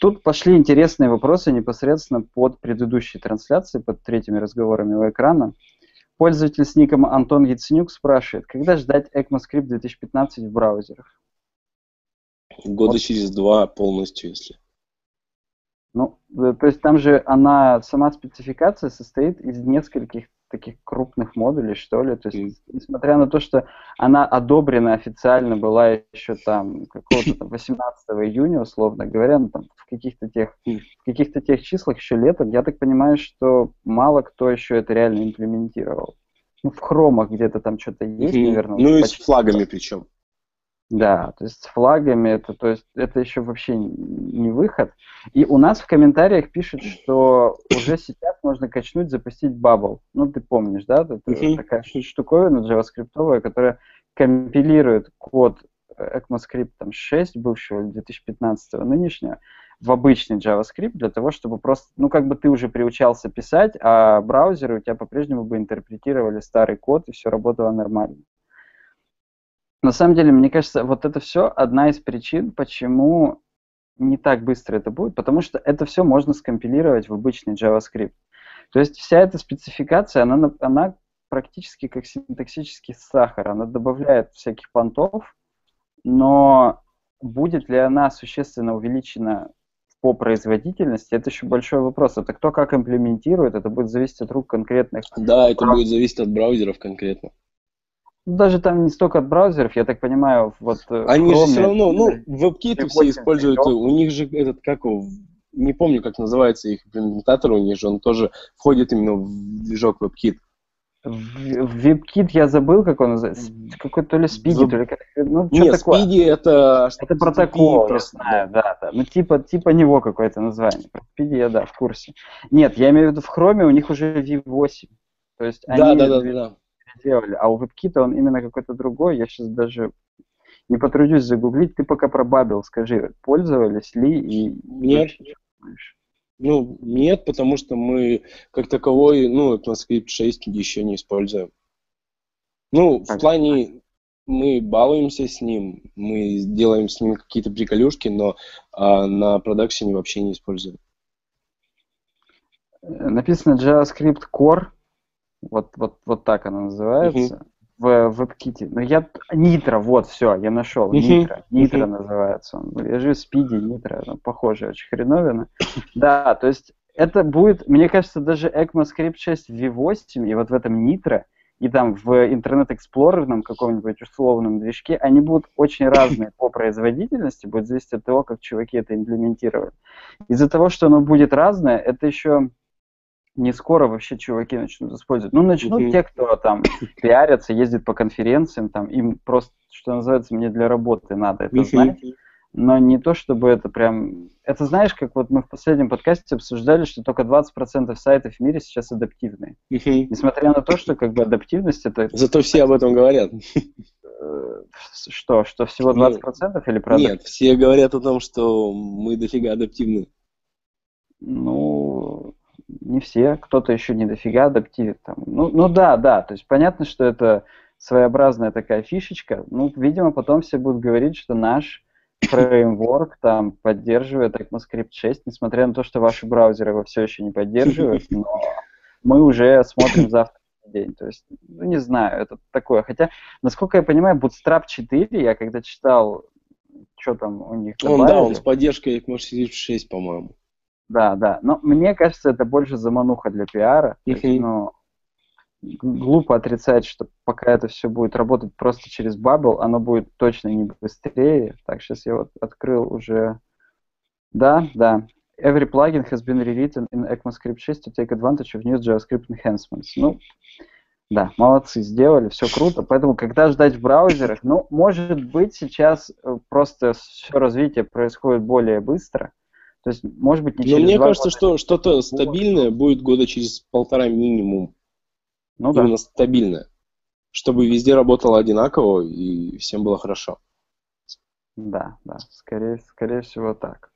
Тут пошли интересные вопросы непосредственно под предыдущей трансляцией, под третьими разговорами у экрана. Пользователь с ником Антон Яценюк спрашивает, когда ждать ECMAScript 2015 в браузерах? Года вот. через два полностью, если. Ну, э, то есть там же она, сама спецификация состоит из нескольких таких крупных модулей, что ли. То есть, mm. несмотря на то, что она одобрена официально была еще там какого-то там 18 июня, условно говоря, ну, там, в каких-то тех, в каких-то тех числах еще летом, я так понимаю, что мало кто еще это реально имплементировал. Ну, в хромах где-то там что-то есть, mm-hmm. наверное. Ну, и с флагами причем. Да, то есть с флагами это, то есть это еще вообще не выход. И у нас в комментариях пишут, что [coughs] уже сейчас можно качнуть, запустить Bubble. Ну, ты помнишь, да? Это uh-huh. такая штуковина JavaScript, которая компилирует код ECMAScript там, 6 бывшего 2015 нынешнего в обычный JavaScript для того, чтобы просто, ну, как бы ты уже приучался писать, а браузеры у тебя по-прежнему бы интерпретировали старый код, и все работало нормально. На самом деле, мне кажется, вот это все одна из причин, почему не так быстро это будет, потому что это все можно скомпилировать в обычный JavaScript. То есть вся эта спецификация, она, она практически как синтаксический сахар. Она добавляет всяких понтов, но будет ли она существенно увеличена по производительности, это еще большой вопрос. Это кто как имплементирует, это будет зависеть от рук конкретных. Да, это будет зависеть от браузеров конкретно. Даже там не столько от браузеров, я так понимаю, вот... Э, Они Chrome, же все равно, ну, WebKit все используют, у них же этот, как его, не помню, как называется их имплементатор, у них же он тоже входит именно в движок WebKit. В WebKit я забыл, как он называется. Какой то ли Speedy, то ли как. Ну, что Нет, такое? Speedy это... Это протокол, я знаю, да, да. Ну, типа, типа него какое-то название. Speedy я, да, в курсе. Нет, я имею в виду в Chrome у них уже V8. То есть да, они да, да, да, да. Делали. А у WebKit он именно какой-то другой. Я сейчас даже не потрудюсь загуглить. Ты пока пробабил, скажи, пользовались ли и... Нет. Ну, нет, потому что мы как таковой, ну, ECMAScript 6 еще не используем. Ну, в плане мы балуемся с ним, мы делаем с ним какие-то приколюшки, но а, на продакшене вообще не используем. Написано JavaScript Core, вот, вот, вот так она называется. Uh-huh в WebKit. Но я... Нитро, вот, все, я нашел. Нитро. Нитро называется он. Я же Спиди, Нитро. Ну, похоже, очень хреновина. Да, то есть это будет, мне кажется, даже ECMAScript 6 V8 и вот в этом Nitro, и там в Internet Explorer каком-нибудь условном движке, они будут очень разные по производительности, будет зависеть от того, как чуваки это имплементировали. Из-за того, что оно будет разное, это еще не скоро вообще чуваки начнут использовать. Ну, начнут те, кто там пиарятся, ездит по конференциям, там им просто, что называется, мне для работы надо это uh-huh. знать. Но не то, чтобы это прям... Это знаешь, как вот мы в последнем подкасте обсуждали, что только 20% сайтов в мире сейчас адаптивные. Несмотря на то, что как бы адаптивность это... Зато все об этом говорят. Э, что, что всего 20% ну, или правда? Нет, все говорят о том, что мы дофига адаптивны. Ну, не все, кто-то еще не дофига адаптивит. Там. Ну, ну да, да, то есть понятно, что это своеобразная такая фишечка. Ну, видимо, потом все будут говорить, что наш фреймворк там поддерживает ECMAScript 6, несмотря на то, что ваши браузеры его все еще не поддерживают, но мы уже смотрим завтра день. То есть, ну, не знаю, это такое. Хотя, насколько я понимаю, Bootstrap 4, я когда читал, что там у них Он, добавили, да, он с поддержкой ECMAScript 6, по-моему. Да, да. Но мне кажется, это больше замануха для пиара. Есть, ну, глупо отрицать, что пока это все будет работать просто через Bubble, оно будет точно не быстрее. Так, сейчас я вот открыл уже. Да, да. Every plugin has been rewritten in ECMAScript 6 to take advantage of new JavaScript enhancements. Ну, да, молодцы, сделали, все круто. Поэтому, когда ждать в браузерах, ну, может быть, сейчас э, просто все развитие происходит более быстро. То есть, может быть, не через Но мне кажется, года. что что-то стабильное будет года через полтора минимум. Ну да. Именно стабильное. Чтобы везде работало одинаково и всем было хорошо. Да, да, скорее, скорее всего так.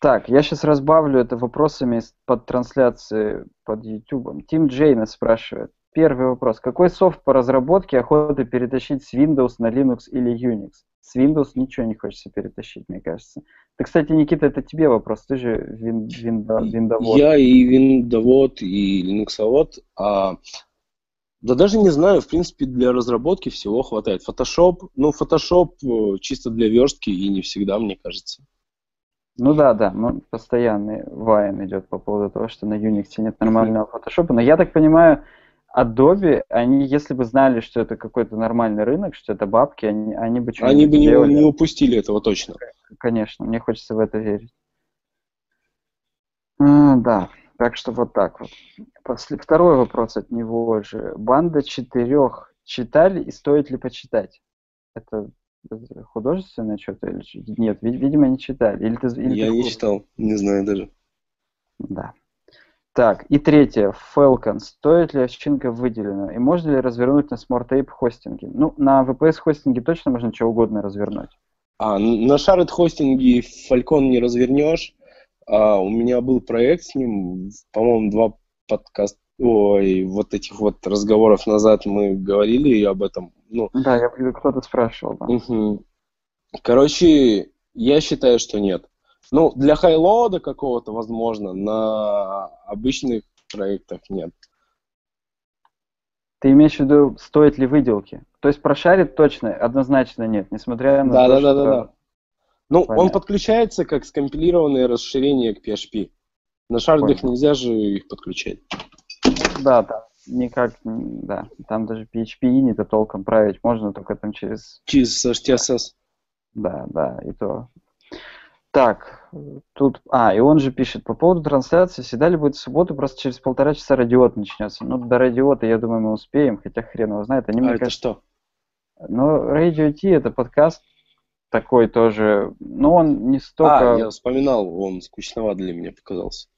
Так, я сейчас разбавлю это вопросами под трансляцией под YouTube. Тим Джейна спрашивает. Первый вопрос. Какой софт по разработке охота перетащить с Windows на Linux или Unix? С Windows ничего не хочется перетащить, мне кажется. Ты, кстати, Никита, это тебе вопрос. Ты же вин, винда, виндовод. Я и виндовод, и линуксовод. А, да даже не знаю, в принципе, для разработки всего хватает. Photoshop, ну, Photoshop э, чисто для верстки и не всегда, мне кажется. Ну да, да, ну, постоянный вайн идет по поводу того, что на Unix нет нормального Photoshop. Но я так понимаю, Adobe, они, если бы знали, что это какой-то нормальный рынок, что это бабки, они, они бы что-нибудь Они бы не, не упустили этого точно. Конечно, мне хочется в это верить. А, да, так что вот так вот. После, второй вопрос от него же. Банда четырех читали и стоит ли почитать? Это художественное что-то или нет? Видимо, не читали. Или ты, или Я ты не читал, не знаю даже. Да. Так, и третье, Falcon. Стоит ли овчинка выделена? И можно ли развернуть на SmartTape хостинге? Ну, на VPS хостинге точно можно что угодно развернуть. А, на Sharded хостинге Falcon не развернешь. А, у меня был проект с ним, по-моему, два подкаста, ой, вот этих вот разговоров назад мы говорили об этом. Ну, да, я кто-то спрашивал, да. Угу. Короче, я считаю, что нет. Ну, для хайлоуда какого-то, возможно, на обычных проектах нет. Ты имеешь в виду, стоит ли выделки? То есть прошарит точно, однозначно нет, несмотря на да, то, да, что... Да, да, да. Ну, Понятно. он подключается как скомпилированное расширение к PHP. На шардах Понял. нельзя же их подключать. Да, там никак, да, там даже PHP init толком править можно только там через... Через HTSS. Да, да, и то так, тут... А, и он же пишет, по поводу трансляции, всегда ли будет в субботу, просто через полтора часа радиот начнется. Ну, до радиота, я думаю, мы успеем, хотя хрен его знает. Они, а это кажется... что? Ну, Radio T это подкаст такой тоже, но он не столько... А, я вспоминал, он скучноват для меня показался.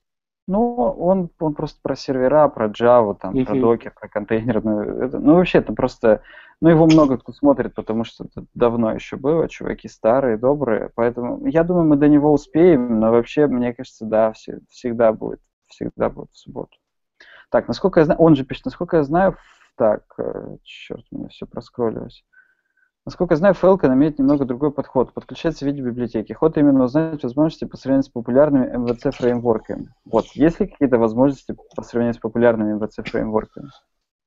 Ну, он, он просто про сервера, про Java, там, uh-huh. про докер, про контейнерную. Это, ну, вообще, это просто... Ну, его много кто смотрит, потому что это давно еще было, чуваки старые, добрые. Поэтому я думаю, мы до него успеем, но вообще, мне кажется, да, все, всегда будет. Всегда будет в субботу. Так, насколько я знаю... Он же пишет, насколько я знаю... Так, э, черт, у меня все проскролилось. Насколько я знаю, Falcon имеет немного другой подход. Подключается в виде библиотеки. Ход именно узнать возможности по сравнению с популярными MVC фреймворками. Вот, есть ли какие-то возможности по сравнению с популярными MVC фреймворками?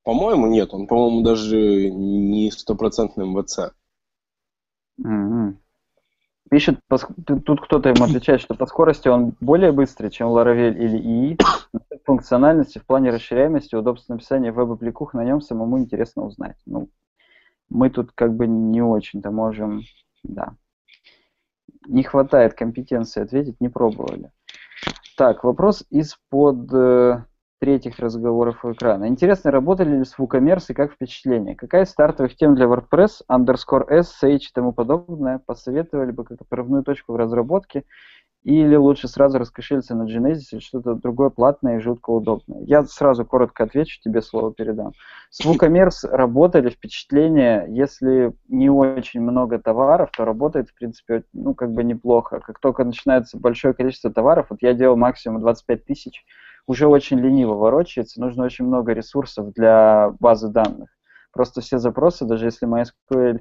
По-моему, нет. Он, по-моему, даже не стопроцентный MVC. Mm-hmm. Пишет, тут кто-то ему отвечает, что по скорости он более быстрый, чем Laravel или ИИ. Функциональности в плане расширяемости, удобства написания веб-аппликух на нем самому интересно узнать. Ну, мы тут как бы не очень-то можем, да. Не хватает компетенции ответить, не пробовали. Так, вопрос из-под э, третьих разговоров у экрана. Интересно, работали ли с WooCommerce и как впечатление? Какая из стартовых тем для WordPress, underscore S, Sage и тому подобное посоветовали бы как отрывную точку в разработке или лучше сразу раскошелиться на Genesis или что-то другое платное и жутко удобное? Я сразу коротко отвечу, тебе слово передам. С WooCommerce работали впечатление, если не очень много товаров, то работает, в принципе, ну, как бы неплохо. Как только начинается большое количество товаров, вот я делал максимум 25 тысяч, уже очень лениво ворочается, нужно очень много ресурсов для базы данных. Просто все запросы, даже если MySQL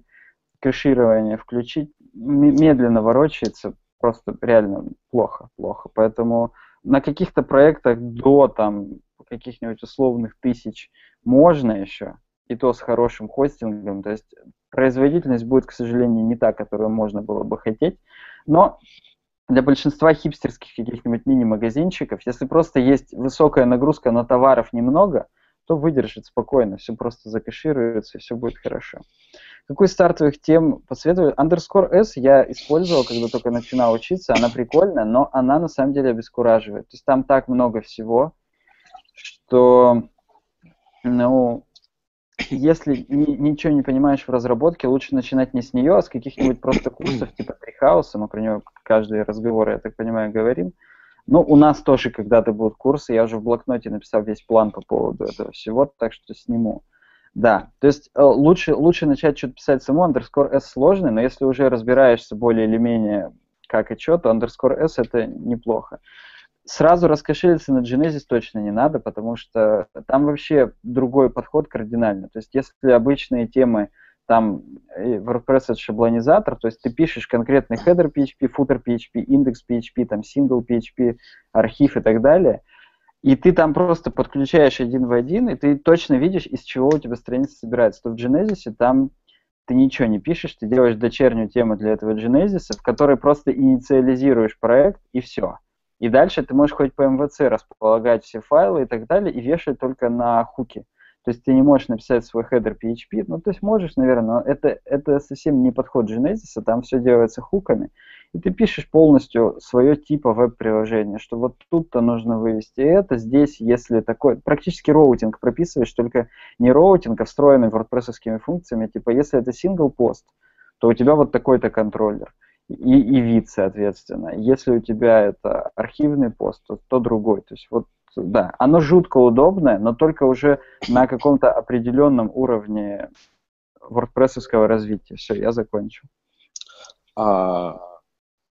кэширование включить, медленно ворочается, просто реально плохо, плохо. Поэтому на каких-то проектах до там каких-нибудь условных тысяч можно еще, и то с хорошим хостингом. То есть производительность будет, к сожалению, не та, которую можно было бы хотеть. Но для большинства хипстерских каких-нибудь мини-магазинчиков, если просто есть высокая нагрузка, но товаров немного, то выдержит спокойно, все просто закэшируется, и все будет хорошо. Какой стартовых тем посоветую? Underscore S я использовал, когда только начинал учиться, она прикольная, но она на самом деле обескураживает. То есть там так много всего, что, ну, если ни, ничего не понимаешь в разработке, лучше начинать не с нее, а с каких-нибудь просто курсов типа Трихауса, мы про него каждый разговор, я так понимаю, говорим. Ну, у нас тоже когда-то будут курсы, я уже в блокноте написал весь план по поводу этого всего, так что сниму. Да, то есть э, лучше, лучше начать что-то писать самому, underscore s сложный, но если уже разбираешься более или менее как и что, то underscore s это неплохо. Сразу раскошелиться на Genesis точно не надо, потому что там вообще другой подход кардинально. То есть если обычные темы, там WordPress это шаблонизатор, то есть ты пишешь конкретный header PHP, footer PHP, индекс PHP, там single PHP, архив и так далее – и ты там просто подключаешь один в один, и ты точно видишь, из чего у тебя страница собирается. То в Genesis там ты ничего не пишешь, ты делаешь дочернюю тему для этого Genesis, в которой просто инициализируешь проект, и все. И дальше ты можешь хоть по MVC располагать все файлы и так далее, и вешать только на хуки. То есть ты не можешь написать свой header PHP, ну то есть можешь, наверное, но это, это совсем не подход Genesis, там все делается хуками и ты пишешь полностью свое типа веб-приложения, что вот тут-то нужно вывести это, здесь, если такой, практически роутинг прописываешь, только не роутинг, а встроенный WordPress функциями, типа если это single пост, то у тебя вот такой-то контроллер и, и вид, соответственно. Если у тебя это архивный пост, то, то другой. То есть вот, да, оно жутко удобное, но только уже на каком-то определенном уровне wordpress развития. Все, я закончил. А,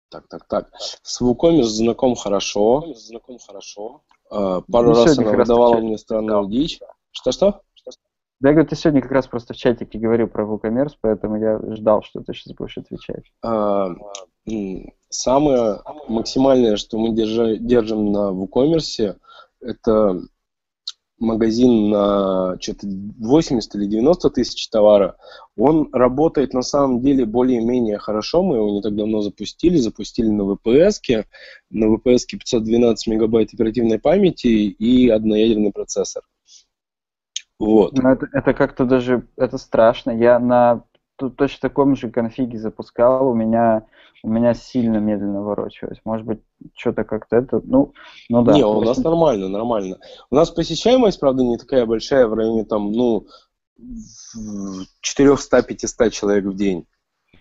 так, так, так. С WooCommerce знаком хорошо. Знаком хорошо. А, пару Ну, раз она выдавала мне странную дичь. Что-что? Да, я говорю, ты сегодня как раз просто в чатике говорил про WooCommerce, поэтому я ждал, что ты сейчас будешь отвечать. А, Самое максимальное, что мы держа- держим на WooCommerce, это магазин на что-то 80 или 90 тысяч товара. Он работает на самом деле более-менее хорошо. Мы его не так давно запустили. Запустили на VPS. На VPS 512 мегабайт оперативной памяти и одноядерный процессор. Вот. Ну, это, это как-то даже, это страшно. Я на точно таком же конфиге запускал, у меня, у меня сильно медленно ворочалось. Может быть, что-то как-то это, ну, ну да. Не, у нас 80. нормально, нормально. У нас посещаемость, правда, не такая большая, в районе там, ну, в 400-500 человек в день.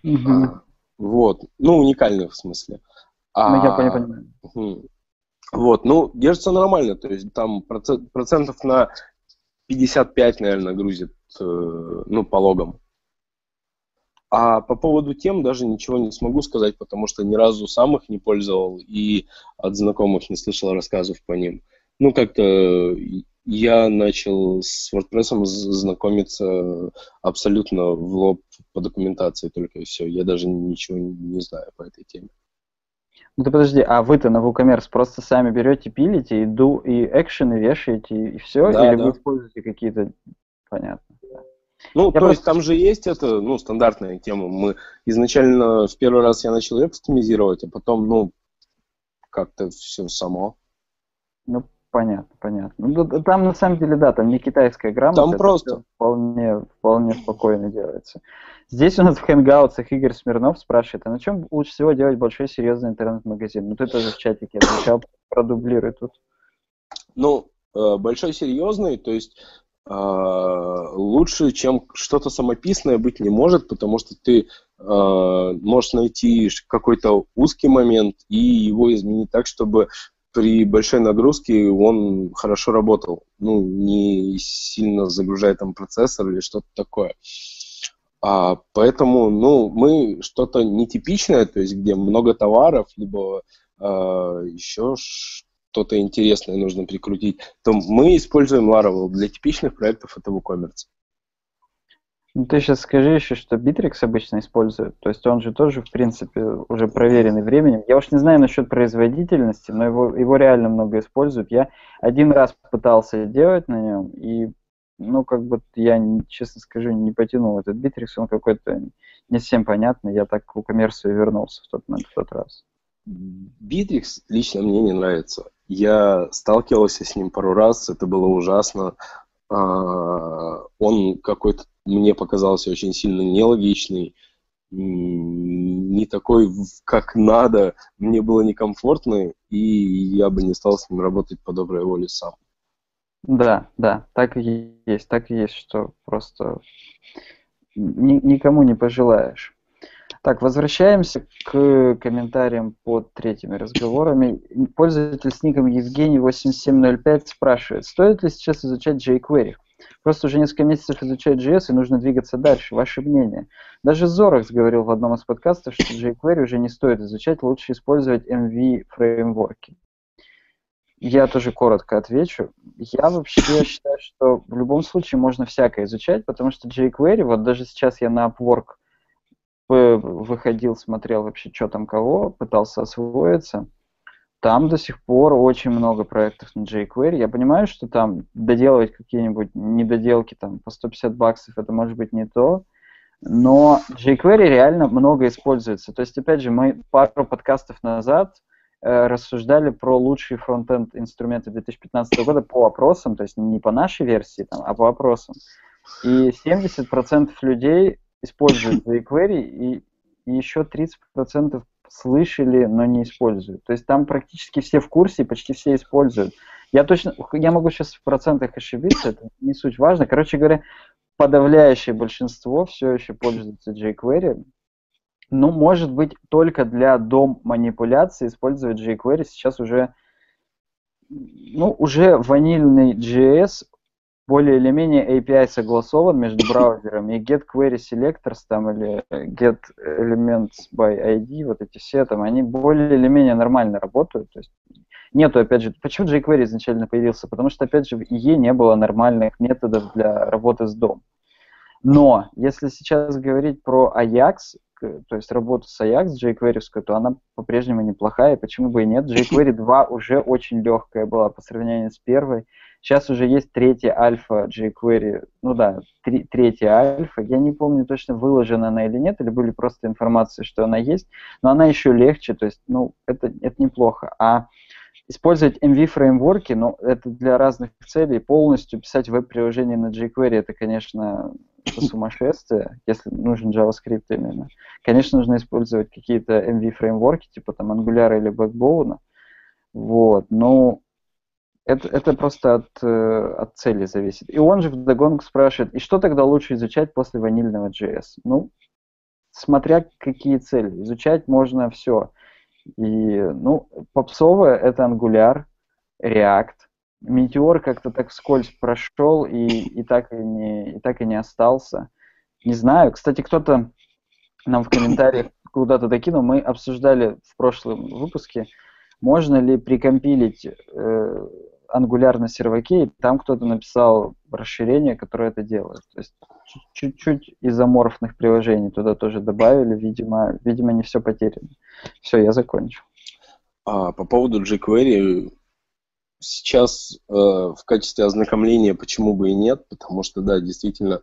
Мгм. А, Вот. Ну, уникальных в смысле. Ну, я А, понимаю. Вот, ну, держится нормально, то есть там проце- процентов на 55, наверное, грузит, э, ну, по логам. А по поводу тем даже ничего не смогу сказать, потому что ни разу сам их не пользовал и от знакомых не слышал рассказов по ним. Ну, как-то я начал с WordPress знакомиться абсолютно в лоб по документации только и все. Я даже ничего не знаю по этой теме. Ну ты подожди, а вы-то на WooCommerce просто сами берете, пилите и, ду, и экшены вешаете, и все? Да, Или да. вы используете какие-то... Понятно. Ну, Я то просто- есть там же есть это, ну, стандартная тема. Мы изначально в первый раз я начал ее кастомизировать, а потом, ну, как-то все само. Ну, понятно, понятно. Ну, там на самом деле, да, там не китайская грамота. Там просто. Вполне, вполне спокойно делается. Здесь у нас в хэнгаутсах Игорь Смирнов спрашивает, а на чем лучше всего делать большой серьезный интернет-магазин? Ну, ты тоже в чатике отвечал, продублируй тут. Ну, э, большой серьезный, то есть лучше, чем что-то самописное быть не может, потому что ты э, можешь найти какой-то узкий момент и его изменить так, чтобы при большой нагрузке он хорошо работал, ну, не сильно загружая там процессор или что-то такое. А, поэтому, ну, мы что-то нетипичное, то есть где много товаров, либо э, еще что-то интересное нужно прикрутить, то мы используем Laravel. Для типичных проектов это WooCommerce. Ну, ты сейчас скажи еще, что Bittrex обычно использует. То есть он же тоже, в принципе, уже проверенный временем. Я уж не знаю насчет производительности, но его, его реально много используют. Я один раз пытался делать на нем, и, ну, как бы я, честно скажу, не потянул этот Bittrex. Он какой-то не всем понятный. Я так к и вернулся в тот момент, в тот раз. Bittrex лично мне не нравится. Я сталкивался с ним пару раз, это было ужасно. А, Он какой-то мне показался очень сильно нелогичный, не такой, как надо. Мне было некомфортно, и я бы не стал с ним работать по доброй воле сам. Да, да, так и есть, так и есть, что просто ни- никому не пожелаешь. Так, возвращаемся к комментариям под третьими разговорами. Пользователь с ником Евгений8705 спрашивает, стоит ли сейчас изучать jQuery? Просто уже несколько месяцев изучать JS и нужно двигаться дальше. Ваше мнение? Даже Зоракс говорил в одном из подкастов, что jQuery уже не стоит изучать, лучше использовать MV фреймворки. Я тоже коротко отвечу. Я вообще считаю, что в любом случае можно всякое изучать, потому что jQuery, вот даже сейчас я на Upwork выходил, смотрел вообще, что там кого, пытался освоиться. Там до сих пор очень много проектов на jQuery. Я понимаю, что там доделывать какие-нибудь недоделки там по 150 баксов, это может быть не то, но jQuery реально много используется. То есть, опять же, мы пару подкастов назад э, рассуждали про лучшие фронтенд инструменты 2015 года по опросам, то есть не по нашей версии, там, а по опросам. И 70% людей используют jQuery, и, еще 30% слышали, но не используют. То есть там практически все в курсе, почти все используют. Я точно, я могу сейчас в процентах ошибиться, это не суть важно. Короче говоря, подавляющее большинство все еще пользуется jQuery. Ну, может быть, только для дом манипуляции использовать jQuery сейчас уже, ну, уже ванильный JS более или менее API согласован между [coughs] браузерами, и get query selectors там или get elements by ID, вот эти все там, они более или менее нормально работают. То есть нету, опять же, почему jQuery изначально появился? Потому что, опять же, в IE не было нормальных методов для работы с DOM. Но если сейчас говорить про Ajax, то есть работу с Ajax jQuery, то она по-прежнему неплохая, почему бы и нет. [coughs] jQuery 2 уже очень легкая была по сравнению с первой. Сейчас уже есть третья альфа jQuery, ну да, три, третья альфа. Я не помню точно, выложена она или нет, или были просто информации, что она есть, но она еще легче, то есть, ну, это, это неплохо. А использовать MV-фреймворки, ну, это для разных целей. Полностью писать веб-приложение на jQuery, это, конечно, сумасшествие, если нужен JavaScript именно. Конечно, нужно использовать какие-то MV-фреймворки, типа там Angular или Backbone. Вот, но это, это просто от, э, от цели зависит. И он же вдогонку спрашивает, и что тогда лучше изучать после ванильного JS? Ну, смотря какие цели. Изучать можно все. И, ну, попсовое это Angular, React. Meteor как-то так вскользь прошел и, и, так и, не, и так и не остался. Не знаю. Кстати, кто-то нам в комментариях куда-то докинул. Мы обсуждали в прошлом выпуске, можно ли прикомпилить э, Angular на серваке, и там кто-то написал расширение, которое это делает. То есть чуть-чуть изоморфных приложений туда тоже добавили, видимо, видимо не все потеряно. Все, я закончу. А, по поводу jQuery, сейчас э, в качестве ознакомления почему бы и нет, потому что, да, действительно,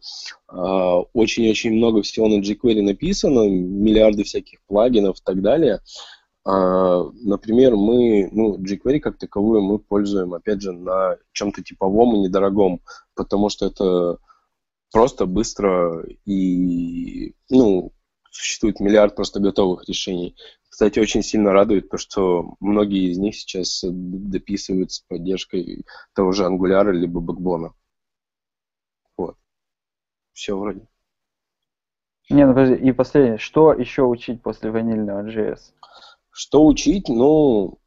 э, очень-очень много всего на jQuery написано, миллиарды всяких плагинов и так далее. А, например, мы, ну, jQuery как таковую мы пользуем, опять же, на чем-то типовом и недорогом, потому что это просто быстро и, ну, существует миллиард просто готовых решений. Кстати, очень сильно радует то, что многие из них сейчас дописывают с поддержкой того же Angular либо Backbone. Вот. Все вроде. Не, ну подожди, и последнее. Что еще учить после ванильного JS? Что учить? Ну,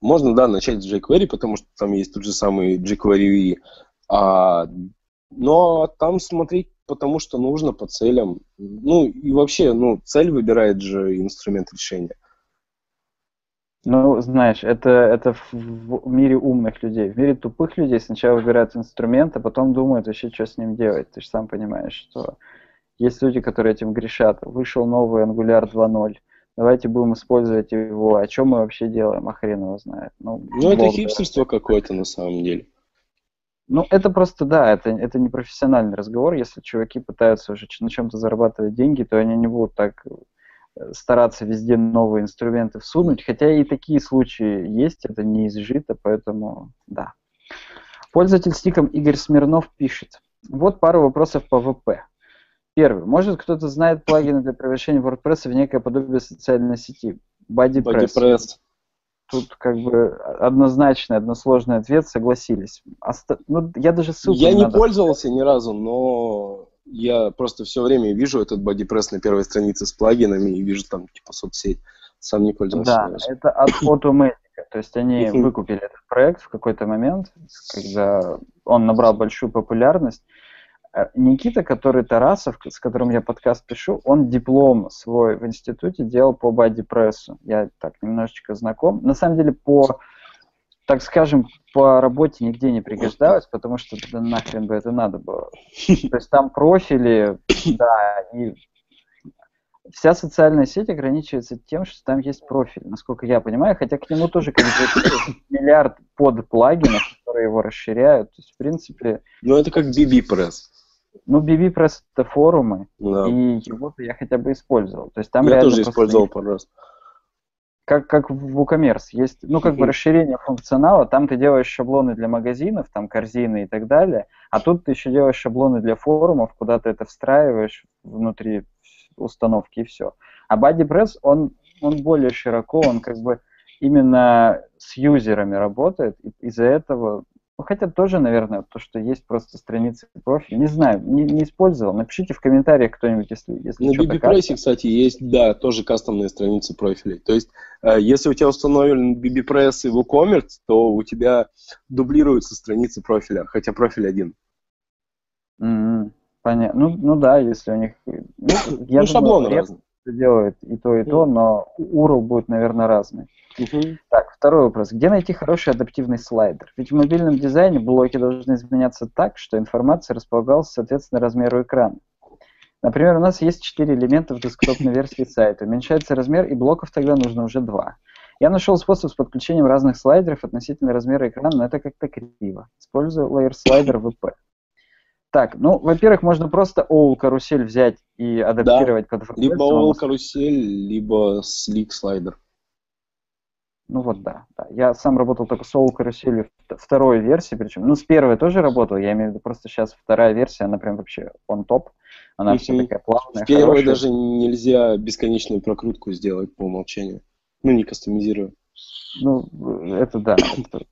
можно, да, начать с jQuery, потому что там есть тот же самый jQuery. А, но там смотреть, потому что нужно по целям. Ну, и вообще, ну, цель выбирает же инструмент решения. Ну, знаешь, это, это в мире умных людей. В мире тупых людей сначала выбирают инструмент, а потом думают вообще, что с ним делать. Ты же сам понимаешь, что есть люди, которые этим грешат. Вышел новый Angular 2.0 давайте будем использовать его, о чем мы вообще делаем, а хрен его знает. Ну, ну это хипстерство какое-то на самом деле. Ну, это просто, да, это, это не профессиональный разговор. Если чуваки пытаются уже на чем-то зарабатывать деньги, то они не будут так э, стараться везде новые инструменты всунуть. Хотя и такие случаи есть, это не изжито, поэтому да. Пользователь стиком Игорь Смирнов пишет. Вот пару вопросов по ВП. Первый. Может, кто-то знает плагины для превращения WordPress в некое подобие социальной сети? BuddyPress. BuddyPress. Тут как бы однозначный, односложный ответ, согласились. Оста... Ну, я даже ссылку Я не надо... пользовался ни разу, но я просто все время вижу этот BuddyPress на первой странице с плагинами и вижу там типа соцсеть. Сам не пользовался. Да, это от [coughs] Automatic. То есть они выкупили этот проект в какой-то момент, когда он набрал большую популярность. Э, Никита, который Тарасов, с которым я подкаст пишу, он диплом свой в институте делал по бодипрессу. Я так немножечко знаком. На самом деле по, так скажем, по работе нигде не пригождалось, потому что да нахрен бы это надо было. [laughs] То есть там профили, да, и вся социальная сеть ограничивается тем, что там есть профиль, насколько я понимаю, хотя к нему тоже как бы миллиард под плагинов, которые его расширяют. То есть, в принципе... Ну, это как BB-пресс. Ну, BB просто это форумы, да. и его-то я хотя бы использовал. То есть там я тоже использовал пару раз. Как, как в WooCommerce есть, ну, как бы расширение функционала, там ты делаешь шаблоны для магазинов, там корзины и так далее, а тут ты еще делаешь шаблоны для форумов, куда ты это встраиваешь внутри установки и все. А BuddyPress, он, он более широко, он как бы именно с юзерами работает, и из-за этого хотя тоже, наверное, то, что есть просто страницы профиля. Не знаю, не, не использовал. Напишите в комментариях кто-нибудь, если, если На BBPress, кстати, есть, да, тоже кастомные страницы профилей. То есть, э, если у тебя установлен BBPress и WooCommerce, то у тебя дублируются страницы профиля, хотя профиль один. М, Понятно. Ну, ну да, если у них... Ну, я Ну, думаю, шаблоны React разные. Делает и то, и то, но URL будет, наверное, разный. Мгм. Так, второй вопрос. Где найти хороший адаптивный слайдер? Ведь в мобильном дизайне блоки должны изменяться так, что информация располагалась соответственно размеру экрана. Например, у нас есть четыре элемента в десктопной [laughs] версии сайта. Уменьшается размер, и блоков тогда нужно уже два. Я нашел способ с подключением разных слайдеров относительно размера экрана, но это как-то криво. Использую Layer Slider VP. Так, ну, во-первых, можно просто OWL карусель взять и адаптировать под WordPress. Либо OL карусель, либо Slick слайдер. Ну вот да, да. Я сам работал только с OWL каруселью второй версии, причем, ну с первой тоже работал, я имею в виду просто сейчас вторая версия, она прям вообще on top, она вся Мгм. такая плавная, В первой хорошая. даже нельзя бесконечную прокрутку сделать по умолчанию. Ну, не кастомизируя. Ну, это да, это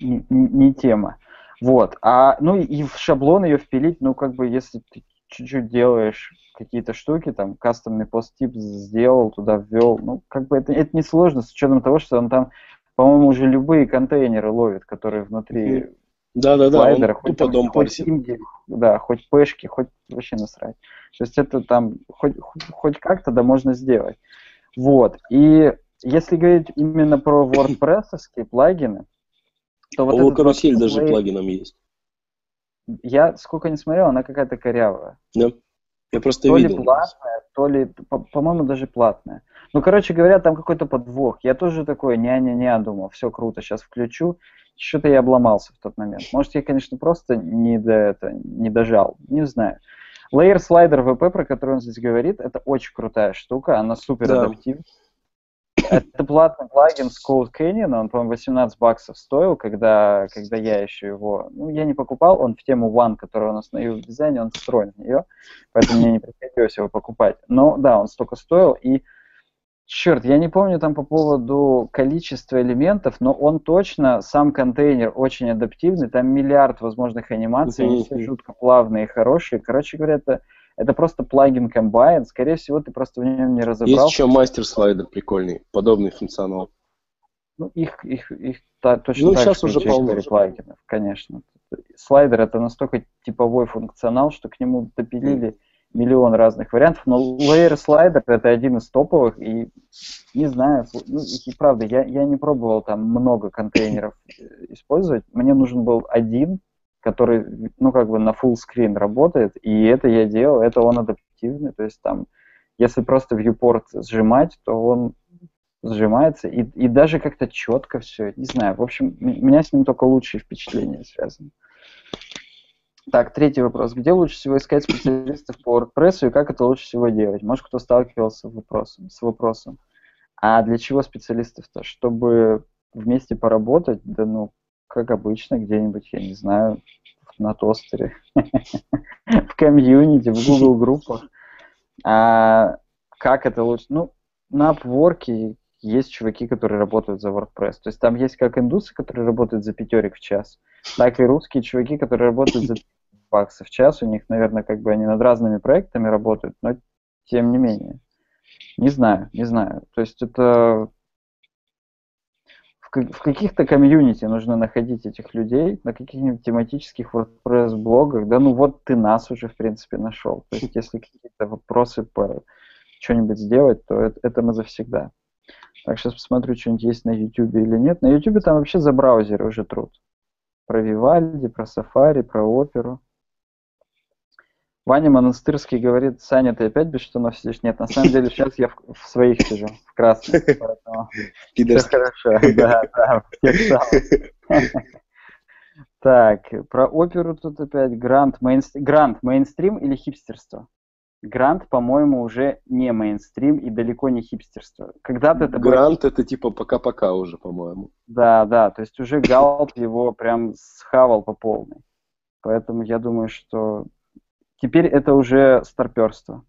не- не тема. Вот. А, ну и в шаблон ее впилить, ну как бы если ты чуть-чуть делаешь какие-то штуки, там кастомный пост-тип сделал, туда ввел, ну как бы это, это не сложно с учетом того, что он там, по-моему, уже любые контейнеры ловит, которые внутри Да-да-да, слайдера, он хоть, тупо там- дом хоть инди, да, хоть пешки, хоть вообще насрать. То есть это там хоть, хоть, хоть как-то да можно сделать. Вот. И если говорить именно про [coughs] WordPress плагины, то вот OL этот карусель WordPress даже Layer- плагином есть. я сколько не смотрел, она какая-то корявая. Да. Я просто То ли видел. платная, то ли, по- по-моему, даже платная. Ну, короче говоря, там какой-то подвох. Я тоже такой, не-не-не, думал, все круто, сейчас включу. Что-то я обломался в тот момент. Может, я, конечно, просто не, до это, не дожал, не знаю. Layer Slider VP, про который он здесь говорит, это очень крутая штука, она супер Да. Это платный плагин с Code Canyon, он, по-моему, 18 баксов стоил, когда, когда я еще его... Ну, я не покупал, он в тему One, который у нас на в дизайне, он встроен в нее, поэтому мне не приходилось его покупать. Но да, он столько стоил, и черт, я не помню там по поводу количества элементов, но он точно, сам контейнер очень адаптивный, там миллиард возможных анимаций, они все жутко плавные и хорошие. Короче говоря, это, это просто плагин комбайн, скорее всего, ты просто в нем не Есть разобрался. еще мастер слайдер прикольный, подобный функционал. Ну, их, их, их та- точно Ну, так же уже полно. плагинов, конечно. Слайдер это настолько типовой функционал, что к нему допилили миллион разных вариантов, но Layer Slider это один из топовых, и не знаю, ну, и правда, я, я не пробовал там много контейнеров э, использовать, мне нужен был один, который, ну, как бы на full screen работает, и это я делал, это он адаптивный, то есть там, если просто viewport сжимать, то он сжимается, и, и даже как-то четко все, не знаю, в общем, у меня с ним только лучшие впечатления связаны. Так, третий вопрос. Где лучше всего искать специалистов по WordPress и как это лучше всего делать? Может, кто сталкивался с вопросом? С вопросом. А для чего специалистов-то? Чтобы вместе поработать? Да ну, как обычно, где-нибудь, я не знаю, на тостере, [laughs] в комьюнити, в Google группах. А как это лучше? Ну, на Upwork есть чуваки, которые работают за WordPress. То есть там есть как индусы, которые работают за пятерик в час, так и русские чуваки, которые работают за 30 баксов в час. У них, наверное, как бы они над разными проектами работают, но тем не менее. Не знаю, не знаю. То есть это в, ка- в каких-то комьюнити нужно находить этих людей, на каких-нибудь тематических WordPress блогах. Да ну вот ты нас уже, в принципе, нашел. То есть если какие-то вопросы по что-нибудь сделать, то это, это мы завсегда. Так, сейчас посмотрю, что-нибудь есть на YouTube или нет. На YouTube там вообще за браузеры уже труд. Про Вивальди, про Safari, про Оперу. Ваня Монастырский говорит, Саня, ты опять без штанов сидишь? Нет, на самом деле сейчас я в, в своих сижу, в красных, поэтому все хорошо. Да, да. Так, про оперу тут опять грант, мейнстрим, грант, мейнстрим или хипстерство? Грант, по-моему, уже не мейнстрим и далеко не хипстерство. Когда-то это было Грант это типа пока-пока уже, по-моему. Да, да, то есть уже Галп его прям схавал по полной. Поэтому я думаю, что теперь это уже старперство.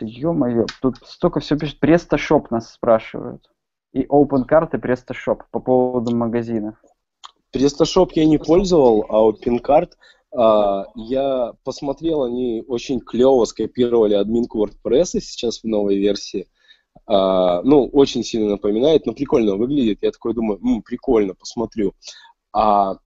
Ё-моё, тут столько все пишет. PrestaShop нас спрашивают. И OpenCart и PrestaShop по поводу магазинов. PrestaShop я не пользовал, а вот PinCard а, я посмотрел, они очень клево скопировали админку WordPress сейчас в новой версии. А, ну, очень сильно напоминает, но прикольно выглядит. Я такой думаю, «М, прикольно, посмотрю. А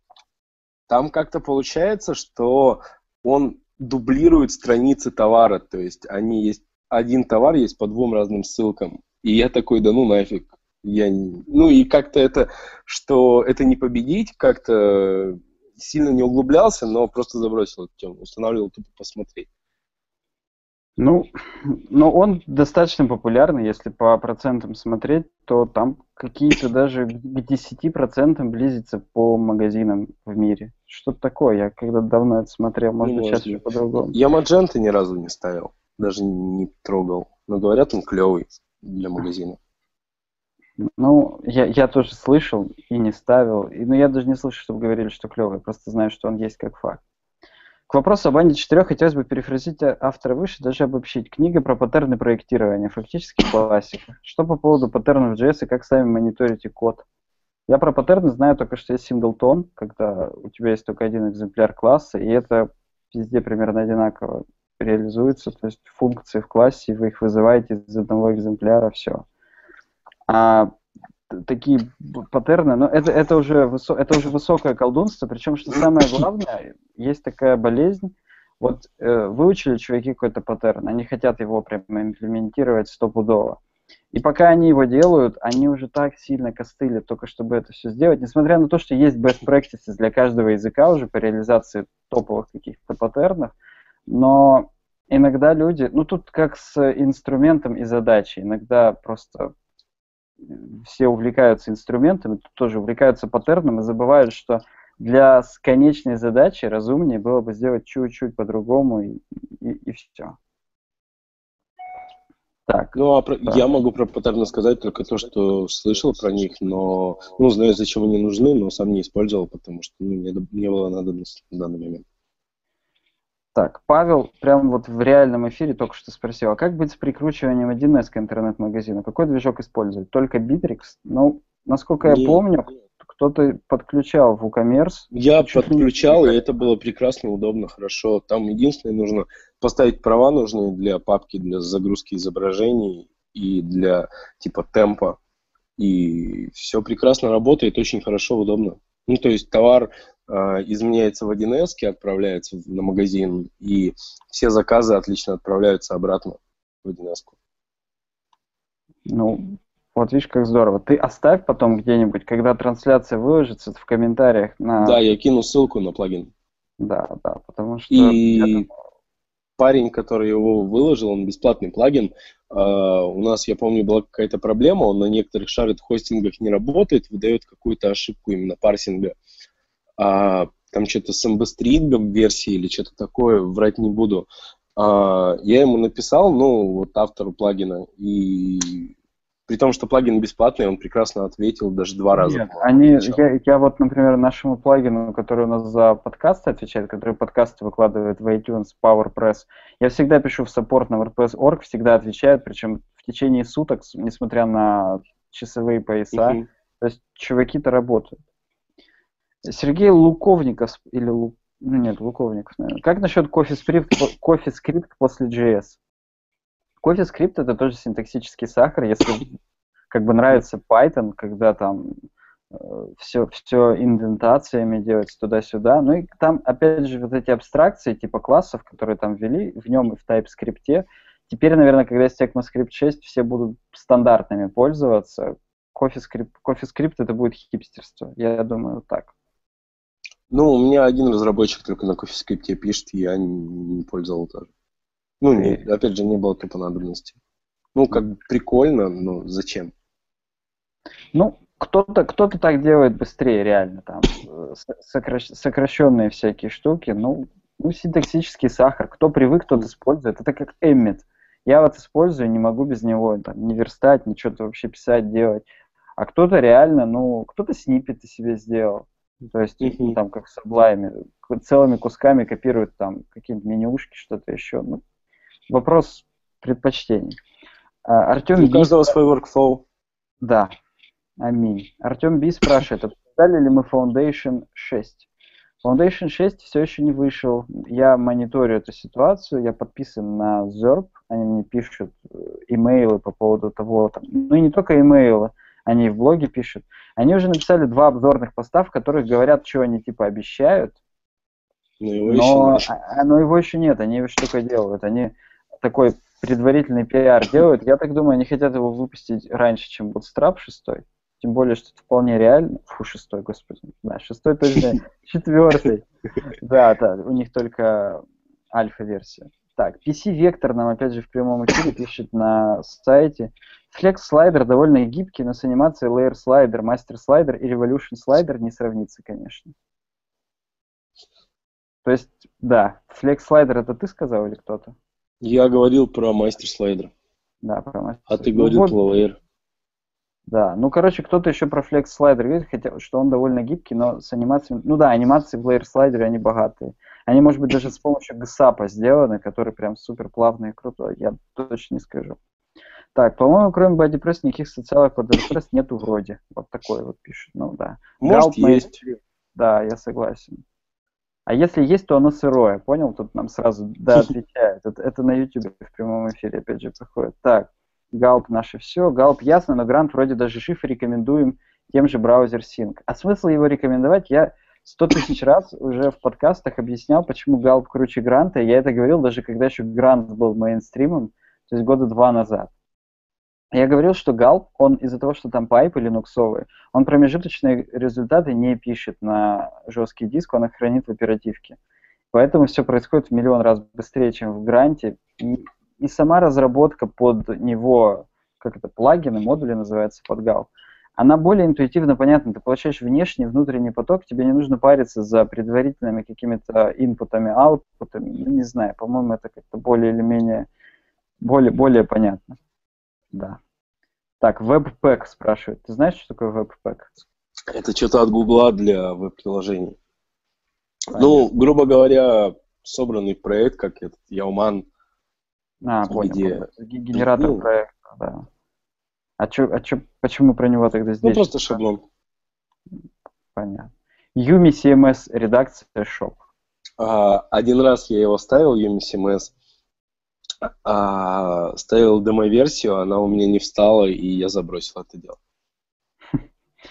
там как-то получается, что он дублирует страницы товара, то есть они есть, один товар есть по двум разным ссылкам. И я такой, да ну нафиг. Я, ну и как-то это, что это не победить, как-то сильно не углублялся, но просто забросил эту тему, устанавливал тупо посмотреть. Ну, но он достаточно популярный, если по процентам смотреть, то там какие-то [coughs] даже к 10% близится по магазинам в мире. Что-то такое, я когда давно это смотрел, может быть, сейчас еще по-другому. Я Мадженты ни разу не ставил, даже не трогал. Но говорят, он клевый для магазина. Ну, я, я тоже слышал и не ставил. И, но ну, я даже не слышал, чтобы говорили, что клевый. Просто знаю, что он есть как факт. К вопросу об Анде 4 хотелось бы перефразить автора выше, даже обобщить. Книга про паттерны проектирования, фактически классика. Что по поводу паттернов JS и как сами мониторите код? Я про паттерны знаю только, что есть синглтон, когда у тебя есть только один экземпляр класса, и это везде примерно одинаково реализуется, то есть функции в классе, вы их вызываете из одного экземпляра, все. А такие паттерны, но это, это, уже высо, это уже высокое колдунство, причем, что самое главное, есть такая болезнь, вот э, выучили чуваки какой-то паттерн, они хотят его прямо имплементировать стопудово. И пока они его делают, они уже так сильно костылят, только чтобы это все сделать, несмотря на то, что есть best practices для каждого языка уже по реализации топовых каких-то паттернов, но иногда люди, ну тут как с инструментом и задачей, иногда просто все увлекаются инструментами, тоже увлекаются паттерном и забывают, что для конечной задачи разумнее было бы сделать чуть-чуть по-другому и, и, и все. Так. Ну, а про, да. я могу про паттерны сказать только то, что слышал про них, но ну, знаю, зачем они нужны, но сам не использовал, потому что ну, мне не было надобности на данный момент. Так, Павел прямо вот в реальном эфире только что спросил, а как быть с прикручиванием 1С к интернет-магазину? Какой движок использовать? Только Bittrex? Ну, насколько я Нет. помню, кто-то подключал в WooCommerce. Я подключал, и это было прекрасно, удобно, хорошо. Там единственное, нужно поставить права нужные для папки, для загрузки изображений и для типа темпа. И все прекрасно работает, очень хорошо, удобно. Ну, то есть товар э, изменяется в 1С, отправляется на магазин, и все заказы отлично отправляются обратно в 1С. Ну, вот видишь, как здорово. Ты оставь потом где-нибудь, когда трансляция выложится в комментариях на... Да, я кину ссылку на плагин. Да, да, потому что... И парень, который его выложил, он бесплатный плагин. Uh, у нас, я помню, была какая-то проблема, он на некоторых шарит хостингах не работает, выдает какую-то ошибку именно парсинга. Uh, там что-то с MB версии или что-то такое, врать не буду. Uh, я ему написал, ну, вот автору плагина, и при том, что плагин бесплатный, он прекрасно ответил даже два раза. Нет, они, я, я вот, например, нашему плагину, который у нас за подкасты отвечает, который подкасты выкладывает в iTunes, PowerPress, я всегда пишу в саппорт на WordPress.org, всегда отвечает, причем в течение суток, несмотря на часовые пояса. Uh-huh. То есть чуваки-то работают. Сергей Луковников, или Лу... ну нет, Луковников, наверное. Как насчет кофе-скрипт, кофе-скрипт после JS? CoffeeScript это тоже синтаксический сахар, если как бы нравится Python, когда там все, э, все индентациями делать туда-сюда. Ну и там, опять же, вот эти абстракции типа классов, которые там ввели, в нем и в TypeScript. Теперь, наверное, когда есть ECMAScript 6, все будут стандартными пользоваться. CoffeeScript, CoffeeScript это будет хипстерство. Я думаю, так. Ну, у меня один разработчик только на CoffeeScript пишет, я не, не пользовал тоже. Ну, не, опять же, не было тупо надобности. Ну, как бы прикольно, но зачем? Ну, кто-то кто так делает быстрее, реально, там, э, сокращ, сокращенные всякие штуки, ну, ну, синтаксический сахар, кто привык, тот использует, это как Эммет. Я вот использую, не могу без него там, не верстать, ничего вообще писать, делать. А кто-то реально, ну, кто-то снипеты себе сделал. То есть, mm-hmm. там, как в Sublime, целыми кусками копируют там какие-нибудь менюшки, что-то еще. Ну, вопрос предпочтений. А, Артем У каждого свой workflow. Да, аминь. Артем Би спрашивает, обсуждали ли мы Foundation 6? Foundation 6 все еще не вышел. Я мониторю эту ситуацию, я подписан на ZERP, они мне пишут э, имейлы по поводу того, там, ну и не только имейлы, они в блоге пишут. Они уже написали два обзорных поста, в которых говорят, что они типа обещают, но его, но, еще нет. А, но его еще нет. Они что только делают. Они такой предварительный пиар делают. Я так думаю, они хотят его выпустить раньше, чем Bootstrap 6. Тем более, что это вполне реально. Фу, шестой, господи. Да, шестой точно. [laughs] Четвертый. Да, да, у них только альфа-версия. Так, PC Vector нам опять же в прямом эфире пишет на сайте. Flex слайдер довольно гибкий, но с анимацией Layer слайдер, Master слайдер и Revolution слайдер не сравнится, конечно. То есть, да, Flex слайдер это ты сказал или кто-то? Я говорил про Master слайдер. Да, про Master А ты говорил ну, вот, про Layer. Да, ну, короче, кто-то еще про Flex слайдер говорит, хотя, что он довольно гибкий, но с анимацией... Ну да, анимации в Layer слайдере, они богатые. Они, может быть, даже с помощью GSAP сделаны, который прям супер плавный и крутой, я точно не скажу. Так, по-моему, кроме BodyPress никаких социалок под WordPress нету вроде. Вот такой вот пишет. Ну да. Может, Galp есть. Да, я согласен. А если есть, то оно сырое, понял? Тут нам сразу да отвечает. Это, это на YouTube в прямом эфире опять же проходит. Так, Галп наше все. Галп ясно, но грант вроде даже жив рекомендуем тем же браузер Sync. А смысл его рекомендовать я сто тысяч раз уже в подкастах объяснял, почему Gulp круче Grunt а. Я это говорил даже когда еще Grunt был мейнстримом, то есть года два назад. Я говорил, что Gulp, он из-за того, что там pipe линуксовый, он промежуточные результаты не пишет на жесткий диск, он их хранит в оперативке. Поэтому все происходит в миллион раз быстрее, чем в Grunt е. И, и сама разработка под него, как это, плагины, модули называется под Gulp, она более интуитивно понятна. Ты получаешь внешний, внутренний поток, тебе не нужно париться за предварительными какими-то инпутами, аутпутами. Ну, не знаю, по-моему, это как-то более или менее, более, более понятно. Да. Так, WebPack спрашивает. Ты знаешь, что такое WebPack? Это что-то от Гугла для веб-приложений. Ну, грубо говоря, собранный проект, как этот Яуман. А, понял. Генератор ну, проекта, да. А, чё, а чё, почему про него тогда здесь? Ну, просто шаблон. Понятно. Yumi CMS редакция Shop. А, один раз я его ставил, Yumi CMS, а, ставил демо-версию, она у меня не встала, и я забросил это дело.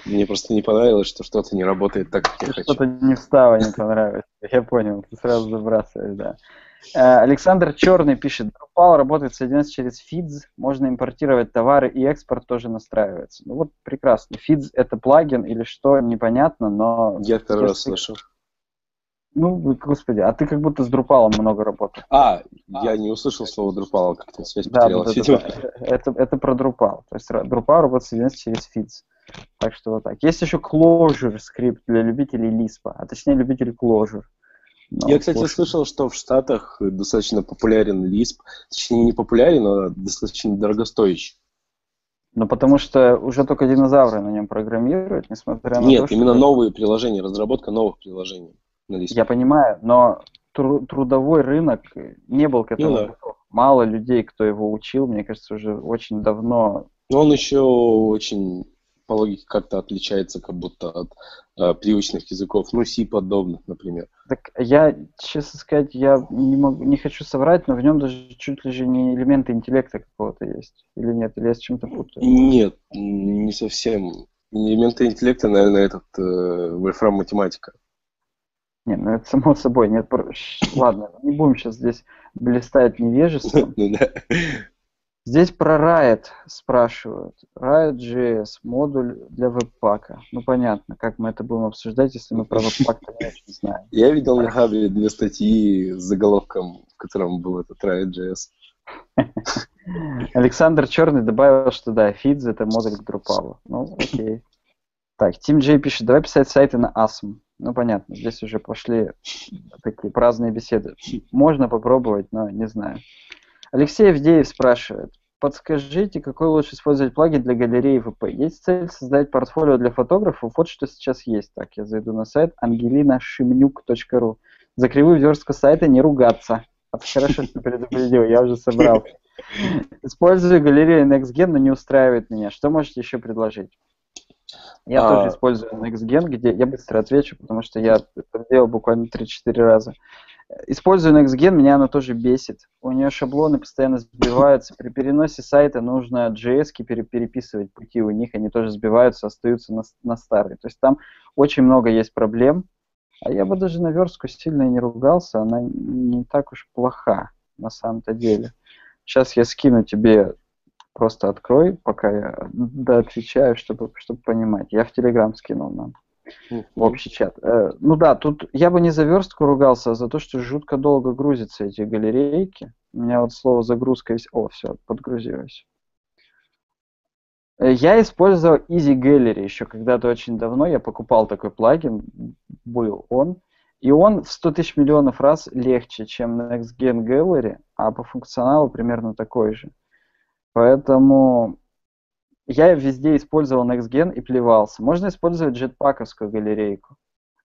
Мне просто не понравилось, что что-то не работает так, как я хочу. Что-то не встало, не понравилось. [laughs] Я понял, ты сразу забрасываешь, да. Э, Александр Черный пишет, Drupal работает соединяется через feeds, можно импортировать товары и экспорт тоже настраивается. Ну вот прекрасно. Feeds это плагин или что, непонятно, но... Я первый раз слышал. Ну, господи, а ты как будто с Drupal много работал. А, я не услышал слово Drupal, как-то связь да, потерялась. Да, да, да. Это, это про Drupal. То есть Drupal работает соединяется через feeds. Так что вот так. Есть еще Clojure скрипт для любителей Lisp, а точнее любителей Clojure. Но Я, кстати, слушай. слышал, что в Штатах достаточно популярен Lisp. Точнее, не популярен, а достаточно дорогостоящий. Ну, потому что уже только динозавры на нем программируют, несмотря на Нет, то, что... Нет, именно новые приложения, разработка новых приложений. Я понимаю, но тру- трудовой рынок не был к этому ну, да. Мало людей, кто его учил, мне кажется, уже очень давно. Но он еще очень по логике как-то отличается как будто от э, привычных языков, ну, C подобных, например. Так я, честно сказать, я не, могу, не хочу соврать, но в нем даже чуть ли же не элементы интеллекта какого-то есть. Или нет, или я с чем-то путаю? Нет, не совсем. Элементы интеллекта, наверное, этот э, Wolfram математика. Не, ну это само собой. Нет, ладно, не будем сейчас здесь блистать невежеством. [laughs] Ну Здесь про Riot спрашивают. Riot.js, модуль для веб-пака. Ну, понятно, как мы это будем обсуждать, если мы про веб-пак не очень [laughs] знаем. Я видел на Хабре две статьи с заголовком, в котором был этот Riot.js. [laughs] Александр Черный добавил, что да, Feeds это модуль к Drupal. Ну, окей. Так, Тим Джей пишет, давай писать сайты на ASM. Ну, понятно, здесь уже пошли такие праздные беседы. Можно попробовать, но не знаю. Алексей Авдеев спрашивает, подскажите, какой лучше использовать плагин для галереи ВП? Есть цель создать портфолио для фотографов? Вот что сейчас есть. Так, я зайду на сайт angelinashimnyuk.ru. За кривую верстку сайта не ругаться. А хорошо, что предупредил, я уже собрал. Использую галерею NextGen, но не устраивает меня. Что можете еще предложить? Я а... тоже использую NextGen, где я быстро отвечу, потому что я это делал буквально 3-4 раза. Использую NextGen, меня она тоже бесит. У нее шаблоны постоянно сбиваются. При переносе сайта нужно JS переписывать пути у них, они тоже сбиваются, остаются на, на старые. То есть там очень много есть проблем. А я бы даже на верстку сильно не ругался, она не так уж плоха на самом-то деле. Сейчас я скину тебе, просто открой, пока я отвечаю, чтобы, чтобы понимать. Я в Телеграм скинул нам в общий чат. Э, ну да, тут я бы не за верстку ругался, а за то, что жутко долго грузятся эти галерейки. У меня вот слово загрузка есть. О, все, подгрузилось. Э, я использовал Easy Gallery еще когда-то очень давно. Я покупал такой плагин, был он. И он в 100 тысяч миллионов раз легче, чем NextGen Gallery, а по функционалу примерно такой же. Поэтому я везде использовал NextGen и плевался. Можно использовать джетпаковскую галерейку.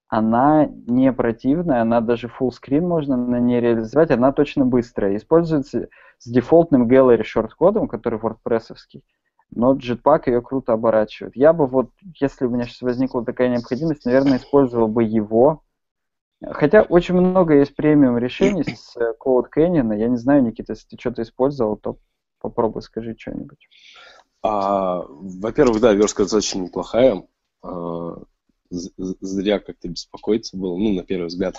Она не противная, она даже full screen можно на ней реализовать, она точно быстрая. Используется с дефолтным gallery шорт-кодом, который wordpress но Jetpack ее круто оборачивает. Я бы вот, если у меня сейчас возникла такая необходимость, наверное, использовал бы его. Хотя очень много есть премиум решений [clears throat] с э, Code Canyon. Я не знаю, Никита, если ты что-то использовал, то попробуй скажи что-нибудь. А, во-первых, да, верстка достаточно неплохая. А, зря как-то беспокоиться было, ну, на первый взгляд.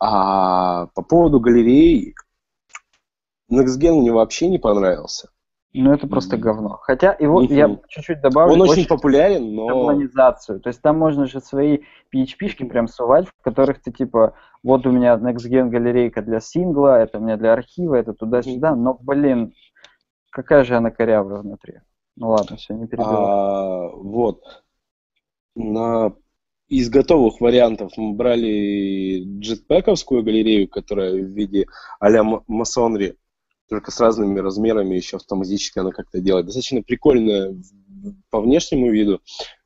А по поводу галерей, NextGen мне вообще не понравился. Ну, это просто говно. Хотя его mm-hmm. я чуть-чуть добавлю. Он очень, очень популярен, но... Шаблонизацию. То есть там можно же свои PHP-шки прям сувать, в которых ты типа, вот у меня NextGen галерейка для сингла, это у меня для архива, это туда-сюда, но, блин, какая же она корявая внутри. Ну ладно, все, не перебивай. А, вот. На... Из готовых вариантов мы брали джетпэковскую галерею, которая в виде а-ля масонри, только с разными размерами еще автоматически она как-то делает. Достаточно прикольная по внешнему виду.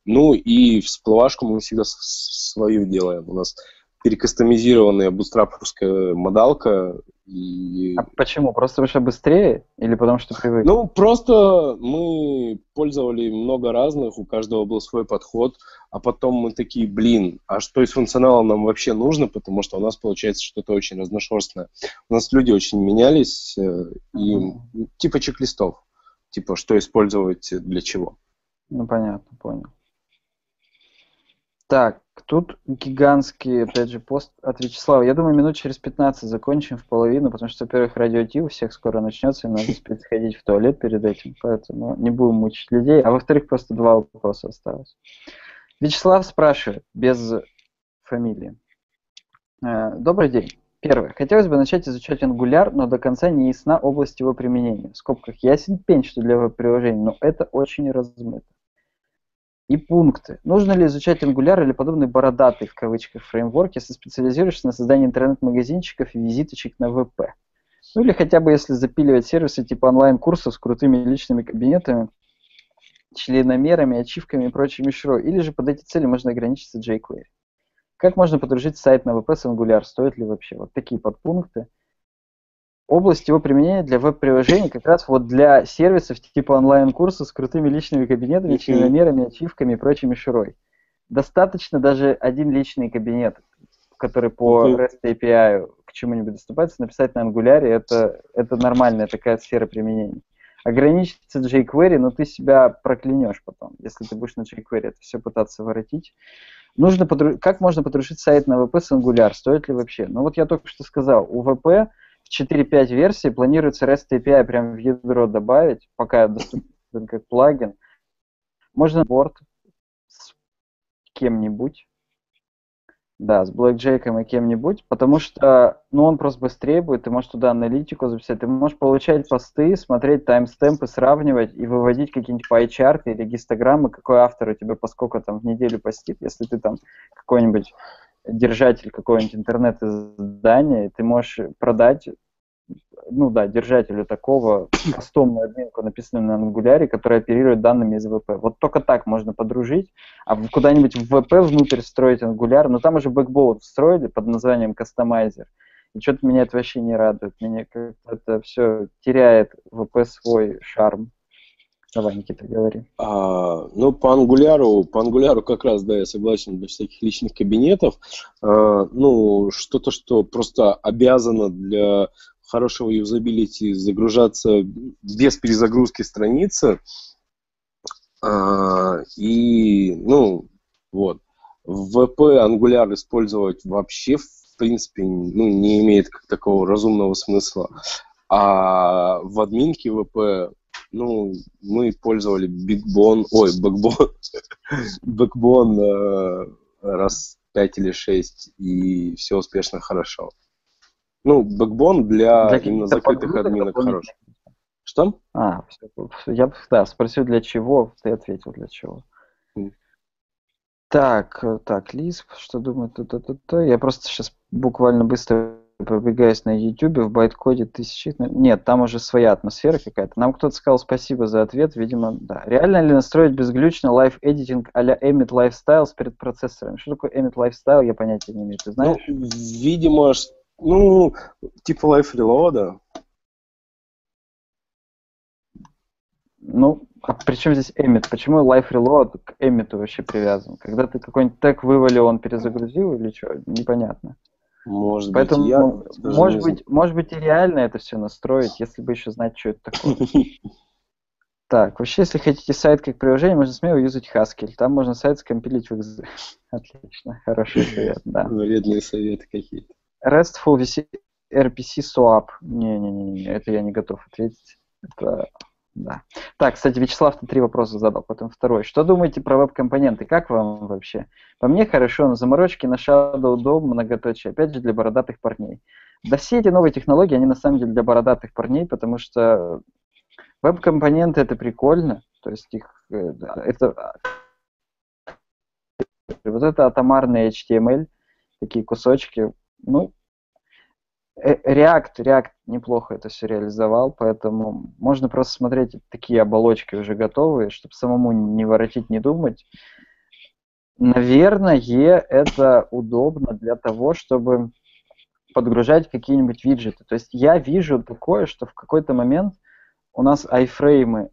Ну и всплывашку мы всегда свою делаем. У нас перекастомизированная бустраповская модалка. И... А почему? Просто что быстрее или потому что привык? Ну, просто мы пользовали много разных, у каждого был свой подход, а потом мы такие, блин, а что из функционала нам вообще нужно, потому что у нас получается что-то очень разношерстное. У нас люди очень менялись, э, и mm-hmm. типа чек-листов, типа что использовать для чего. Ну, понятно, понял. Так, тут гигантский, опять же, пост от Вячеслава. Я думаю, минут через 15 закончим в половину, потому что, во-первых, радио у всех скоро начнется, и надо [laughs] успеть сходить в туалет перед этим, поэтому не будем мучить людей. А во-вторых, просто два вопроса осталось. Вячеслав спрашивает, без фамилии. Э, добрый день. Первое. Хотелось бы начать изучать Angular, но до конца не ясна область его применения. В скобках ясен пень, что для веб-приложений, но это очень размыто и пункты. Нужно ли изучать Angular или подобный бородатый в кавычках фреймворк, если специализируешься на создании интернет-магазинчиков и визиточек на ВП? Ну или хотя бы если запиливать сервисы типа онлайн-курсов с крутыми личными кабинетами, членомерами, ачивками и прочими шро. Или же под эти цели можно ограничиться jQuery. Как можно подружить сайт на ВП с Angular? Стоит ли вообще? Вот такие подпункты область его применения для веб-приложений как раз вот для сервисов типа онлайн-курсов с крутыми личными кабинетами, членомерами, ачивками и прочей мишурой. Достаточно даже один личный кабинет, который по. REST API к чему-нибудь доступается, написать на Angular, это, это нормальная такая сфера применения. Ограничиться jQuery, но ты себя проклянешь потом, если ты будешь на jQuery это все пытаться воротить. Нужно подруж... Как можно подружить сайт на VP с Angular? Стоит ли вообще? Ну вот я только что сказал, у VP в 4.5 версии планируется REST API прямо в ядро добавить, пока доступен [laughs] как плагин. Можно борт с кем-нибудь. Да, с блэкджейком и кем-нибудь, потому что, ну, он просто быстрее будет, ты можешь туда аналитику записать, ты можешь получать посты, смотреть таймстемпы, сравнивать и выводить какие-нибудь пайчарты или гистограммы, какой автор у тебя по сколько там в неделю постит, если ты там какой-нибудь держатель какого-нибудь интернет-издания, ты можешь продать ну да, держателю такого [coughs] кастомную админку, написанную на Angular, которая оперирует данными из ВП. Вот только так можно подружить, а куда-нибудь в ВП внутрь строить Angular, но там уже Backbone встроили под названием Customizer. И что-то меня это вообще не радует. Меня как-то это все теряет ВП свой шарм. Давай, Никита, говори. А, ну, по Angular у, по Angular у как раз, да, я согласен, для всяких личных кабинетов. А, ну, что-то, что просто обязано для хорошего юзабилити загружаться без перезагрузки страницы. А, и, ну, вот. В VP Angular использовать вообще, в принципе, ну, не имеет как такого разумного смысла. А в админке VP ну, мы пользовали Bigбон, ой, Backbone, [laughs] Backbone э, раз пять или шесть, и все успешно хорошо. Ну, Backbone для, для именно закрытых админок хорош. Что? А, я да, спросил, для чего, ты ответил, для чего. Так, э, так, Лисп, что думает? Я просто сейчас буквально быстро пробегаясь на YouTube, в байткоде тысячи... Нет, там уже своя атмосфера какая-то. Нам кто-то сказал спасибо за ответ, видимо, да. Реально ли настроить безглючно лайф эдитинг а-ля Emmet Lifestyle с предпроцессором? Что такое Emmet Lifestyle, я понятия не имею, ты знаешь? Ну, видимо, ну, типа Life Reload. Ну, а при чем здесь Emmet? Почему Life Reload к Emmet вообще привязан? Когда ты какой-нибудь тег вывалил, он перезагрузил или что? Непонятно. Может Поэтому, быть, я может быть, может быть и реально это все настроить, если бы еще знать, что это такое. [laughs] Так, вообще, если хотите сайт как приложение, можно смело юзать Haskell. Там можно сайт скомпилить в XZ. [laughs] Отлично, хороший совет, да. Вредные советы какие-то. RESTful RPC Swap. Не-не-не, это я не готов ответить. Это да. Так, кстати, Вячеслав три вопроса задал, потом второй. Что думаете про веб-компоненты? Как вам вообще? По мне хорошо, но заморочки на Shadow DOM многоточие, опять же, для бородатых парней. Да все эти новые технологии, они на самом деле для бородатых парней, потому что веб-компоненты это прикольно, то есть их, э, это, вот это атомарный HTML, такие кусочки, ну, React, React неплохо это все реализовал, поэтому можно просто смотреть такие оболочки уже готовые, чтобы самому не воротить, не думать. Наверное, это удобно для того, чтобы подгружать какие-нибудь виджеты. То есть я вижу такое, что в какой-то момент у нас айфреймы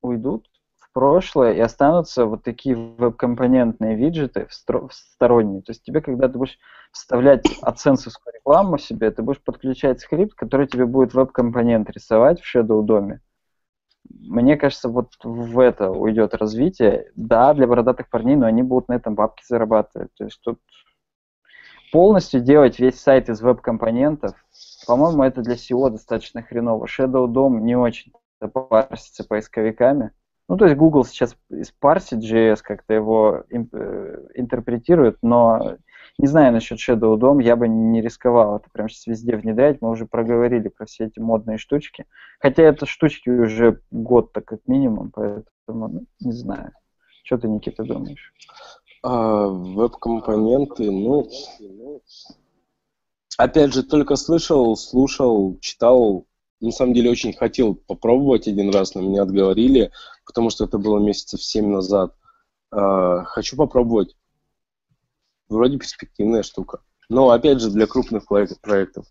уйдут прошлое и останутся вот такие веб-компонентные виджеты сторонние. То есть тебе, когда ты будешь вставлять аценсовскую рекламу себе, ты будешь подключать скрипт, который тебе будет веб-компонент рисовать в Shadow доме. Мне кажется, вот в это уйдет развитие. Да, для бородатых парней, но они будут на этом бабки зарабатывать. То есть тут полностью делать весь сайт из веб-компонентов, по-моему, это для SEO достаточно хреново. Shadow DOM не очень парсится поисковиками. Ну, то есть Google сейчас парсит JS, как-то его э, интерпретирует, но не знаю насчет Shadow DOM, я бы не рисковал это прям сейчас везде внедрять. Мы уже проговорили про все эти модные штучки. Хотя это штучки уже год так как минимум, поэтому ну, не знаю. Что ты, Никита, думаешь? А, веб-компоненты, ну, опять же, только слышал, слушал, читал. На самом деле очень хотел попробовать один раз, но меня отговорили, потому что это было месяцев семь назад. А, хочу попробовать вроде перспективная штука. Но, опять же, для крупных проектов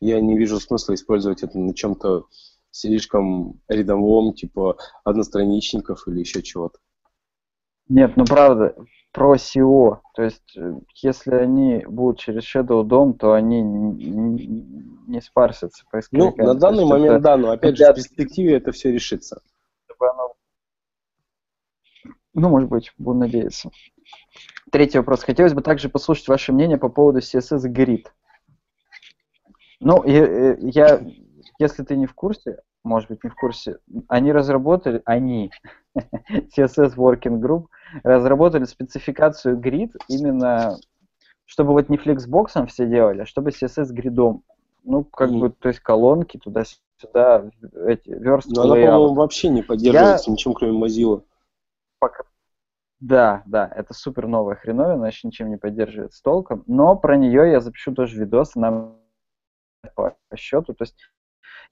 я не вижу смысла использовать это на чем-то слишком рядовом, типа одностраничников или еще чего-то. Нет, ну правда, про SEO. То есть, э, если они будут через Shadow DOM, то они не, не спарсятся Ну, на данный момент, да, но опять же, в перспективе это все решится. Ну, может быть, буду надеяться. Третий вопрос. Хотелось бы также послушать ваше мнение по поводу CSS Grid. Ну, я, я, если ты не в курсе, может быть, не в курсе, они разработали, они, [laughs] CSS Working Group, разработали спецификацию Grid именно, чтобы вот не флексбоксом все делали, а чтобы CSS гридом. Ну, как mm. бы, то есть колонки туда-сюда, эти верстки. Но она, по-моему, вообще не поддерживается я... ничем, кроме Mozilla. Пока, да, да, это супер новая хреновина, она еще ничем не поддерживается толком, но про нее я запишу тоже видос, нам по счету, то есть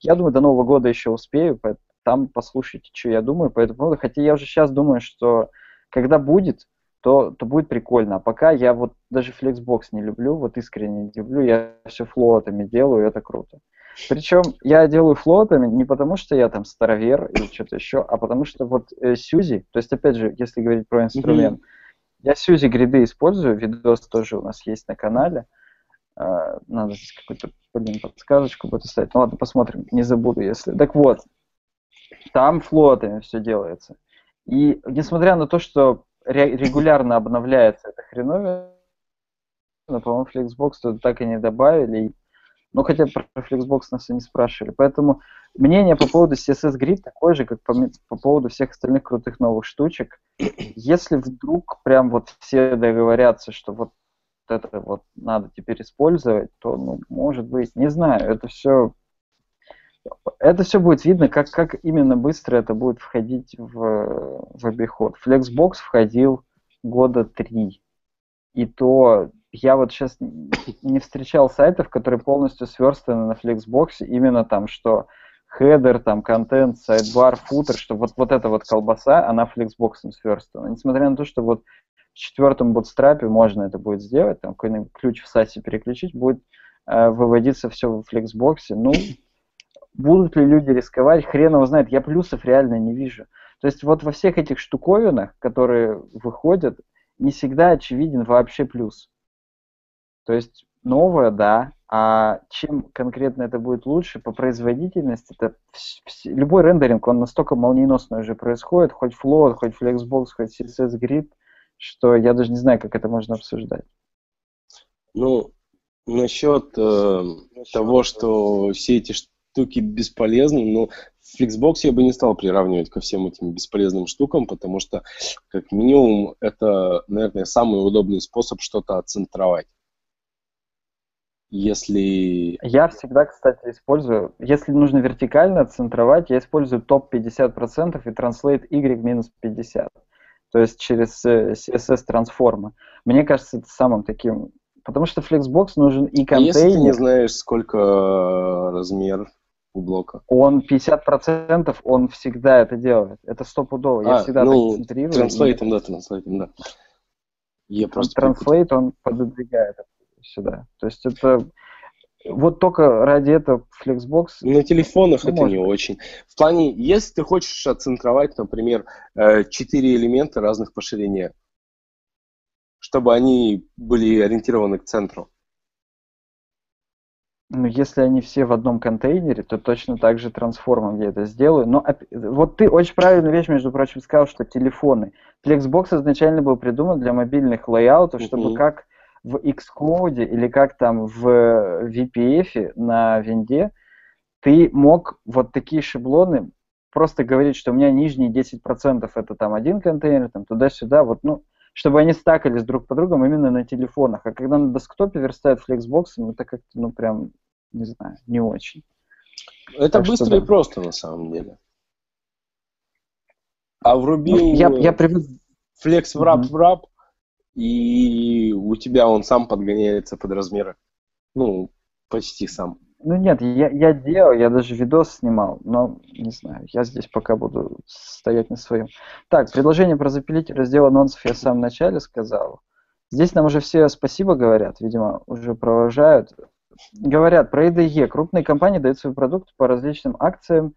я думаю, до Нового года еще успею, там послушайте, что я думаю по этому поводу, хотя я уже сейчас думаю, что когда будет, то, то будет прикольно, а пока я вот даже Flexbox не люблю, вот искренне не люблю, я все флотами делаю, и это круто. Причем я делаю флотами не потому, что я там старовер или что-то еще, а потому что вот э, Сьюзи, то есть опять же, если говорить про инструмент, mm-hmm. я Сьюзи гриды использую, видос тоже у нас есть на канале. Э, надо здесь какую-то, блин, подсказочку будет оставить. Ну ладно, посмотрим, не забуду, если... Так вот, там флотами все делается. И несмотря на то, что регулярно обновляется эта хреновина, по-моему, Flexbox тут так и не добавили. Ну, хотя про Flexbox нас и не спрашивали. Поэтому мнение по поводу CSS Grid такое же, как по, по поводу всех остальных крутых новых штучек. Если вдруг прям вот все договорятся, что вот это вот надо теперь использовать, то, ну, может быть, не знаю, это все это все будет видно, как, как именно быстро это будет входить в, в обиход. Flexbox входил года три. И то я вот сейчас не встречал сайтов, которые полностью сверстаны на Flexbox, именно там, что хедер, там, контент, сайдбар, футер, что вот, вот эта вот колбаса, она Flexbox сверстана. Несмотря на то, что вот в четвертом Bootstrap е можно это будет сделать, там какой-нибудь ключ в Sass е переключить, будет э, выводиться все в Flexbox. Ну, будут ли люди рисковать, хрен его знает, я плюсов реально не вижу. То есть вот во всех этих штуковинах, которые выходят, не всегда очевиден вообще плюс. То есть новое, да, а чем конкретно это будет лучше по производительности, это любой рендеринг, он настолько молниеносно уже происходит, хоть Float, хоть Flexbox, хоть CSS Grid, что я даже не знаю, как это можно обсуждать. Ну, насчет э, того, что все эти штуки бесполезны, но Flexbox я бы не стал приравнивать ко всем этим бесполезным штукам, потому что, как минимум, это, наверное, самый удобный способ что-то отцентровать если... Я всегда, кстати, использую, если нужно вертикально центровать, я использую топ 50% и translate y минус 50. То есть через э, CSS трансформы. Мне кажется, это самым таким... Потому что Flexbox нужен и контейнер... А если ты не знаешь, сколько э, размер у блока? Он 50%, он всегда это делает. Это стопудово. Я а, всегда ну, так центрирую. Транслейтом, и... да, транслейтом, да. Я просто... Транслейт, он пододвигает сюда. То есть это вот только ради этого Flexbox... На телефонах ну, это не очень. В плане, если ты хочешь отцентровать, например, э, четыре элемента разных по ширине, чтобы они были ориентированы к центру. Ну, если они все в одном контейнере, то точно так же трансформом я это сделаю. Но вот ты очень правильную вещь, между прочим, сказал, что телефоны. Flexbox изначально был придуман для мобильных лейаутов, чтобы uh-huh. как в Xcode или как там в VPF на винде, ты мог вот такие шаблоны просто говорить, что у меня нижние 10% это там один контейнер, там туда-сюда, вот, ну, чтобы они стакались друг по другу именно на телефонах. А когда на десктопе верстают Flexbox, ну, это как-то, ну, прям, не знаю, не очень. Это так быстро что, да. и просто, на самом деле. А врубил ну, я, я привык... Flex wrap wrap, и у тебя он сам подгоняется под размеры. Ну, почти сам. Ну нет, я, я делал, я даже видос снимал, но не знаю, я здесь пока буду стоять на своем. Так, предложение про запилить раздел анонсов я в самом начале сказал. Здесь нам уже все спасибо говорят, видимо, уже провожают. Говорят про IDE. Крупные компании дают свой продукт по различным акциям,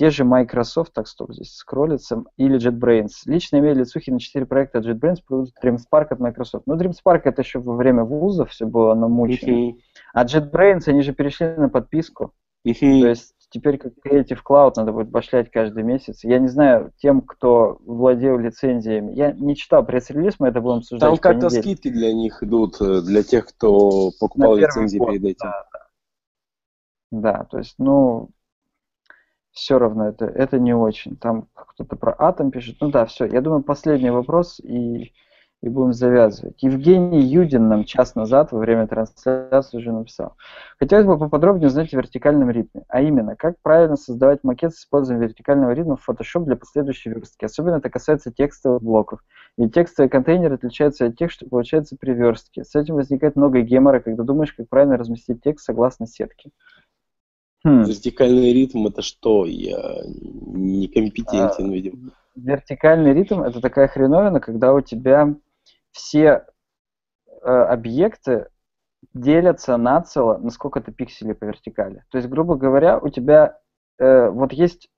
те же Microsoft, так стоп, здесь скроллится, или JetBrains. Лично имею лицухи на 4 проекта JetBrains, плюс DreamSpark от Microsoft. Ну, DreamSpark это еще во время вуза все было намучено. Uh-huh. А JetBrains, они же перешли на подписку. Uh-huh. То есть теперь как Creative Cloud надо будет башлять каждый месяц. Я не знаю, тем, кто владел лицензиями, я не читал пресс-релиз, мы это будем обсуждать Там как-то скидки для них идут, э, для тех, кто покупал лицензии год, перед этим. Да. да, то есть, ну, все равно это, это не очень. Там кто-то про атом пишет. Ну да, все. Я думаю, последний вопрос и, и будем завязывать. Евгений Юдин нам час назад во время трансляции уже написал. Хотелось бы поподробнее узнать о вертикальном ритме. А именно, как правильно создавать макет с использованием вертикального ритма в Photoshop для последующей верстки. Особенно это касается текстовых блоков. Ведь текстовые контейнеры отличаются от тех, что получается при верстке. С этим возникает много гемора, когда думаешь, как правильно разместить текст согласно сетке. Хм. Вертикальный ритм это что? Я некомпетентен, а, видимо. Вертикальный ритм это такая хреновина, когда у тебя все э, объекты делятся нацело на сколько-то пикселей по вертикали. То есть, грубо говоря, у тебя э, вот есть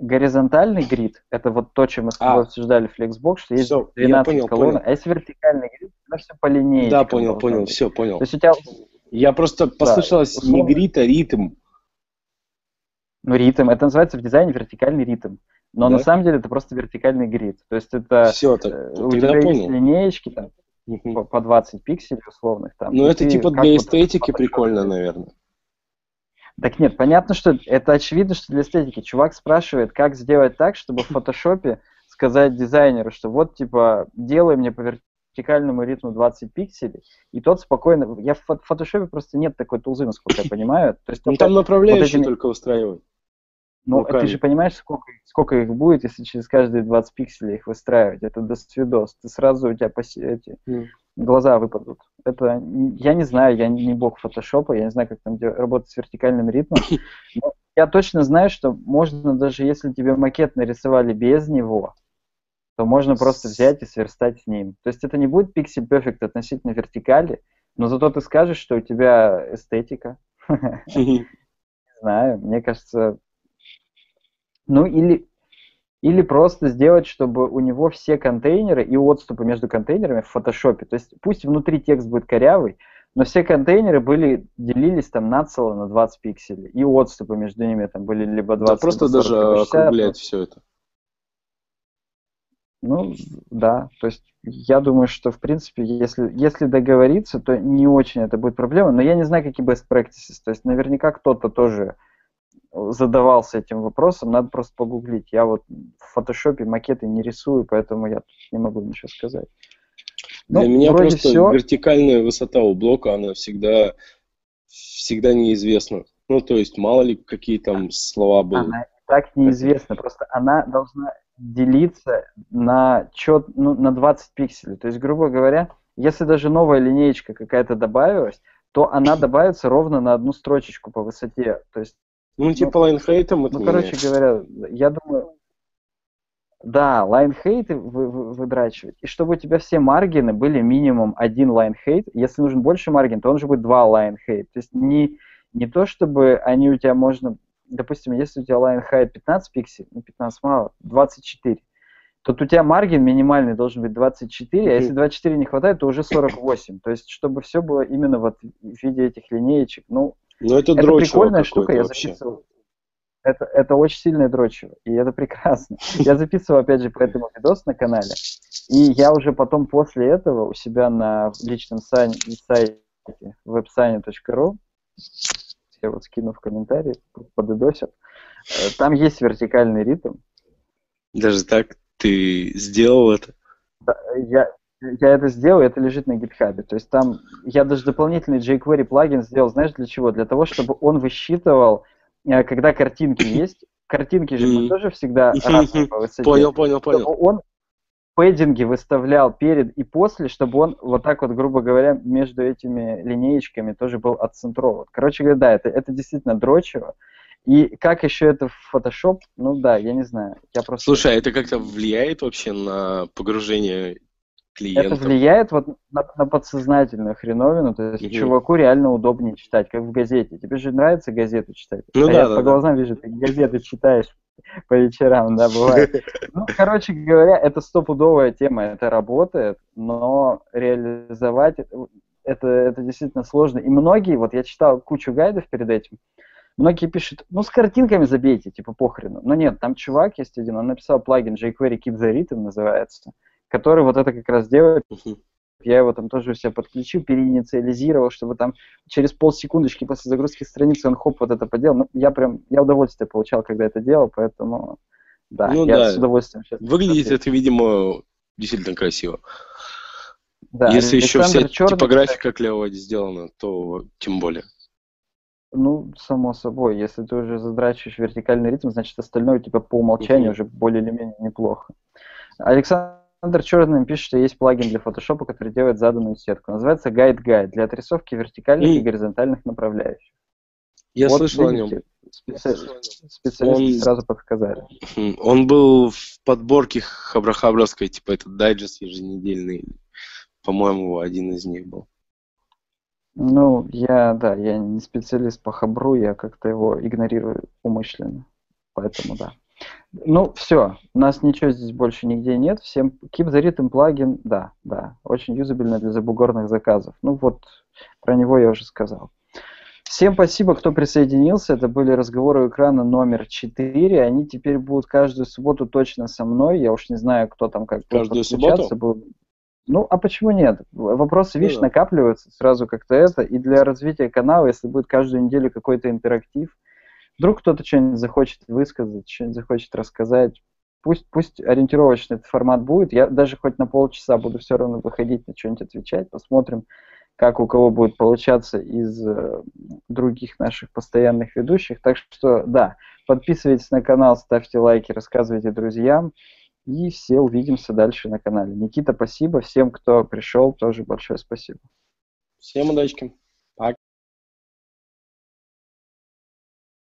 горизонтальный грид, это вот то, чем мы с тобой а, обсуждали в Flexbox, что есть все, 12 понял, колонок, понял. а если вертикальный грид, это все по линейке. Да, понял, понял, быть. все, понял. То есть у тебя... Я просто да, послышалось условно... не грид, а ритм. Ну, ритм, это называется в дизайне вертикальный ритм. Но да? на самом деле это просто вертикальный грид. То есть это все, так, э, у тебя понял. есть линеечки там, угу. по 20 пикселей условных. Там, ну, это типа для эстетики вот, прикольно, наверное. Так нет, понятно, что это очевидно, что для эстетики. Чувак спрашивает, как сделать так, чтобы в фотошопе сказать дизайнеру, что вот, типа, делай мне по вертикальному ритму 20 пикселей, и тот спокойно... Я в фотошопе просто нет такой тулзы, насколько я понимаю. То есть, ну, там направляющие вот этими... только устраивают. Ну, ты же понимаешь, сколько, сколько их будет, если через каждые 20 пикселей их выстраивать. Это до свидос. Ты сразу у тебя поси... эти mm. глаза выпадут. Это я не знаю, я не бог фотошопа, я не знаю, как там работать с вертикальным ритмом. [laughs] Но я точно знаю, что можно даже если тебе макет нарисовали без него, то можно просто взять и сверстать с ним. То есть это не будет пиксель перфект относительно вертикали, но зато ты скажешь, что у тебя эстетика. Не знаю, мне кажется, ну или, или просто сделать, чтобы у него все контейнеры и отступы между контейнерами в фотошопе, то есть пусть внутри текст будет корявый, но все контейнеры были, делились там нацело на 20 пикселей, и отступы между ними там были либо 20, Да просто даже 60, округлять ну, все это. Ну, да, то есть я думаю, что, в принципе, если, если договориться, то не очень это будет проблема, но я не знаю, какие best practices, то есть наверняка кто-то тоже задавался этим вопросом, надо просто погуглить. Я вот в фотошопе макеты не рисую, поэтому я тут не могу ничего сказать. Ну, Для меня просто все. вертикальная высота у блока, она всегда, всегда неизвестна. Ну, то есть, мало ли, какие там слова были. Она так неизвестна, просто она должна делиться на, чет, ну, на 20 пикселей. То есть, грубо говоря, если даже новая линеечка какая-то добавилась, то она [clears throat] добавится ровно на одну строчечку по высоте. То есть ну, типа line-height ом это Ну, короче говоря, я думаю, да, line-height ы вы, вы, выдрачивать. И чтобы у тебя все margin ы были минимум один line-height. Если нужен больше margin, то он же будет два line-height. То есть не, не то, чтобы они у тебя можно... Допустим, если у тебя line-height 15 пикселей, ну 15 мало, 24, то у тебя margin минимальный должен быть 24, а если 24 не хватает, то уже 48. То есть, чтобы все было именно вот в виде этих линеечек. Ну, ну, это, это прикольная штука, я записывал. Это, это очень сильное дрочево, и это прекрасно. Я записывал, опять же, по этому видос на канале, и я уже потом после этого у себя на личном сайте, сайте websign.ru, я вот скину в комментарии, подыдосят, э, там есть вертикальный ритм. Даже так ты сделал это? Да, я, я это сделал, это лежит на GitHub. То есть там я даже дополнительный jQuery плагин сделал, знаешь, для чего? Для того, чтобы он высчитывал, э, когда картинки есть. Картинки же mm. тоже всегда разные по высоте. Понял, понял, понял. Он пэддинги выставлял перед и после, чтобы он вот так вот, грубо говоря, между этими линеечками тоже был отцентрован. Короче говоря, да, это, это действительно дрочево. И как еще это в Photoshop, ну да, я не знаю. Я просто... Слушай, а это как-то влияет вообще на погружение клиентам. Это влияет вот на, на подсознательную хреновину, то есть угу. чуваку реально удобнее читать, как в газете. Тебе же нравится газету читать? Ну, а да, я да, по да. глазам вижу, ты газеты читаешь по вечерам, да, бывает. [laughs] Ну, короче говоря, это стопудовая тема, это работает, но реализовать это, это действительно сложно. И многие, вот я читал кучу гайдов перед этим, многие пишут, ну, с картинками забейте, типа, похрену. Но нет, там чувак есть один, он написал плагин jQuery Keep the Rhythm называется который вот это как раз делает. Я его там тоже у себя подключил, переинициализировал, чтобы там через полсекундочки после загрузки страницы он хоп вот это поделал. Ну, я прям, я удовольствие получал, когда это делал, поэтому да, ну, я да. с удовольствием сейчас. Выглядит смотреть. это, видимо, действительно красиво. Да, Если еще вся Черный, типографика клево сделана, то тем более. Ну, само собой, если ты уже задрачиваешь вертикальный ритм, значит остальное у тебя по умолчанию uh уже более или менее неплохо. Александр Александр Черный пишет, что есть плагин для Photoshop, который делает заданную сетку. Называется Guide Guide для отрисовки вертикальных и, и горизонтальных направляющих. Я вот, слышал видите, о нем. Специалисты, специалисты он, сразу подсказали. Он был в подборке Хабрахабровской, типа этот дайджест еженедельный. По-моему, один из них был. Ну, я, да, я не специалист по хабру, я как-то его игнорирую умышленно. Поэтому да. Ну, все, у нас ничего здесь больше нигде нет. Всем Keep the Rhythm плагин, да, да, очень юзабельно для забугорных заказов. Ну вот, про него я уже сказал. Всем спасибо, кто присоединился. Это были разговоры у экрана номер 4. Они теперь будут каждую субботу точно со мной. Я уж не знаю, кто там как Каждую субботу? Был. Ну, а почему нет? Вопросы, Ну видишь, да. накапливаются сразу как-то это. И для развития канала, если будет каждую неделю какой-то интерактив, вдруг кто-то что-нибудь захочет высказать, что-нибудь захочет рассказать, пусть, пусть ориентировочный этот формат будет. Я даже хоть на полчаса буду все равно выходить на что-нибудь отвечать. Посмотрим, как у кого будет получаться из э, других наших постоянных ведущих. Так что, да, подписывайтесь на канал, ставьте лайки, рассказывайте друзьям. И все увидимся дальше на канале. Никита, спасибо. Всем, кто пришел, тоже большое спасибо. Всем удачки.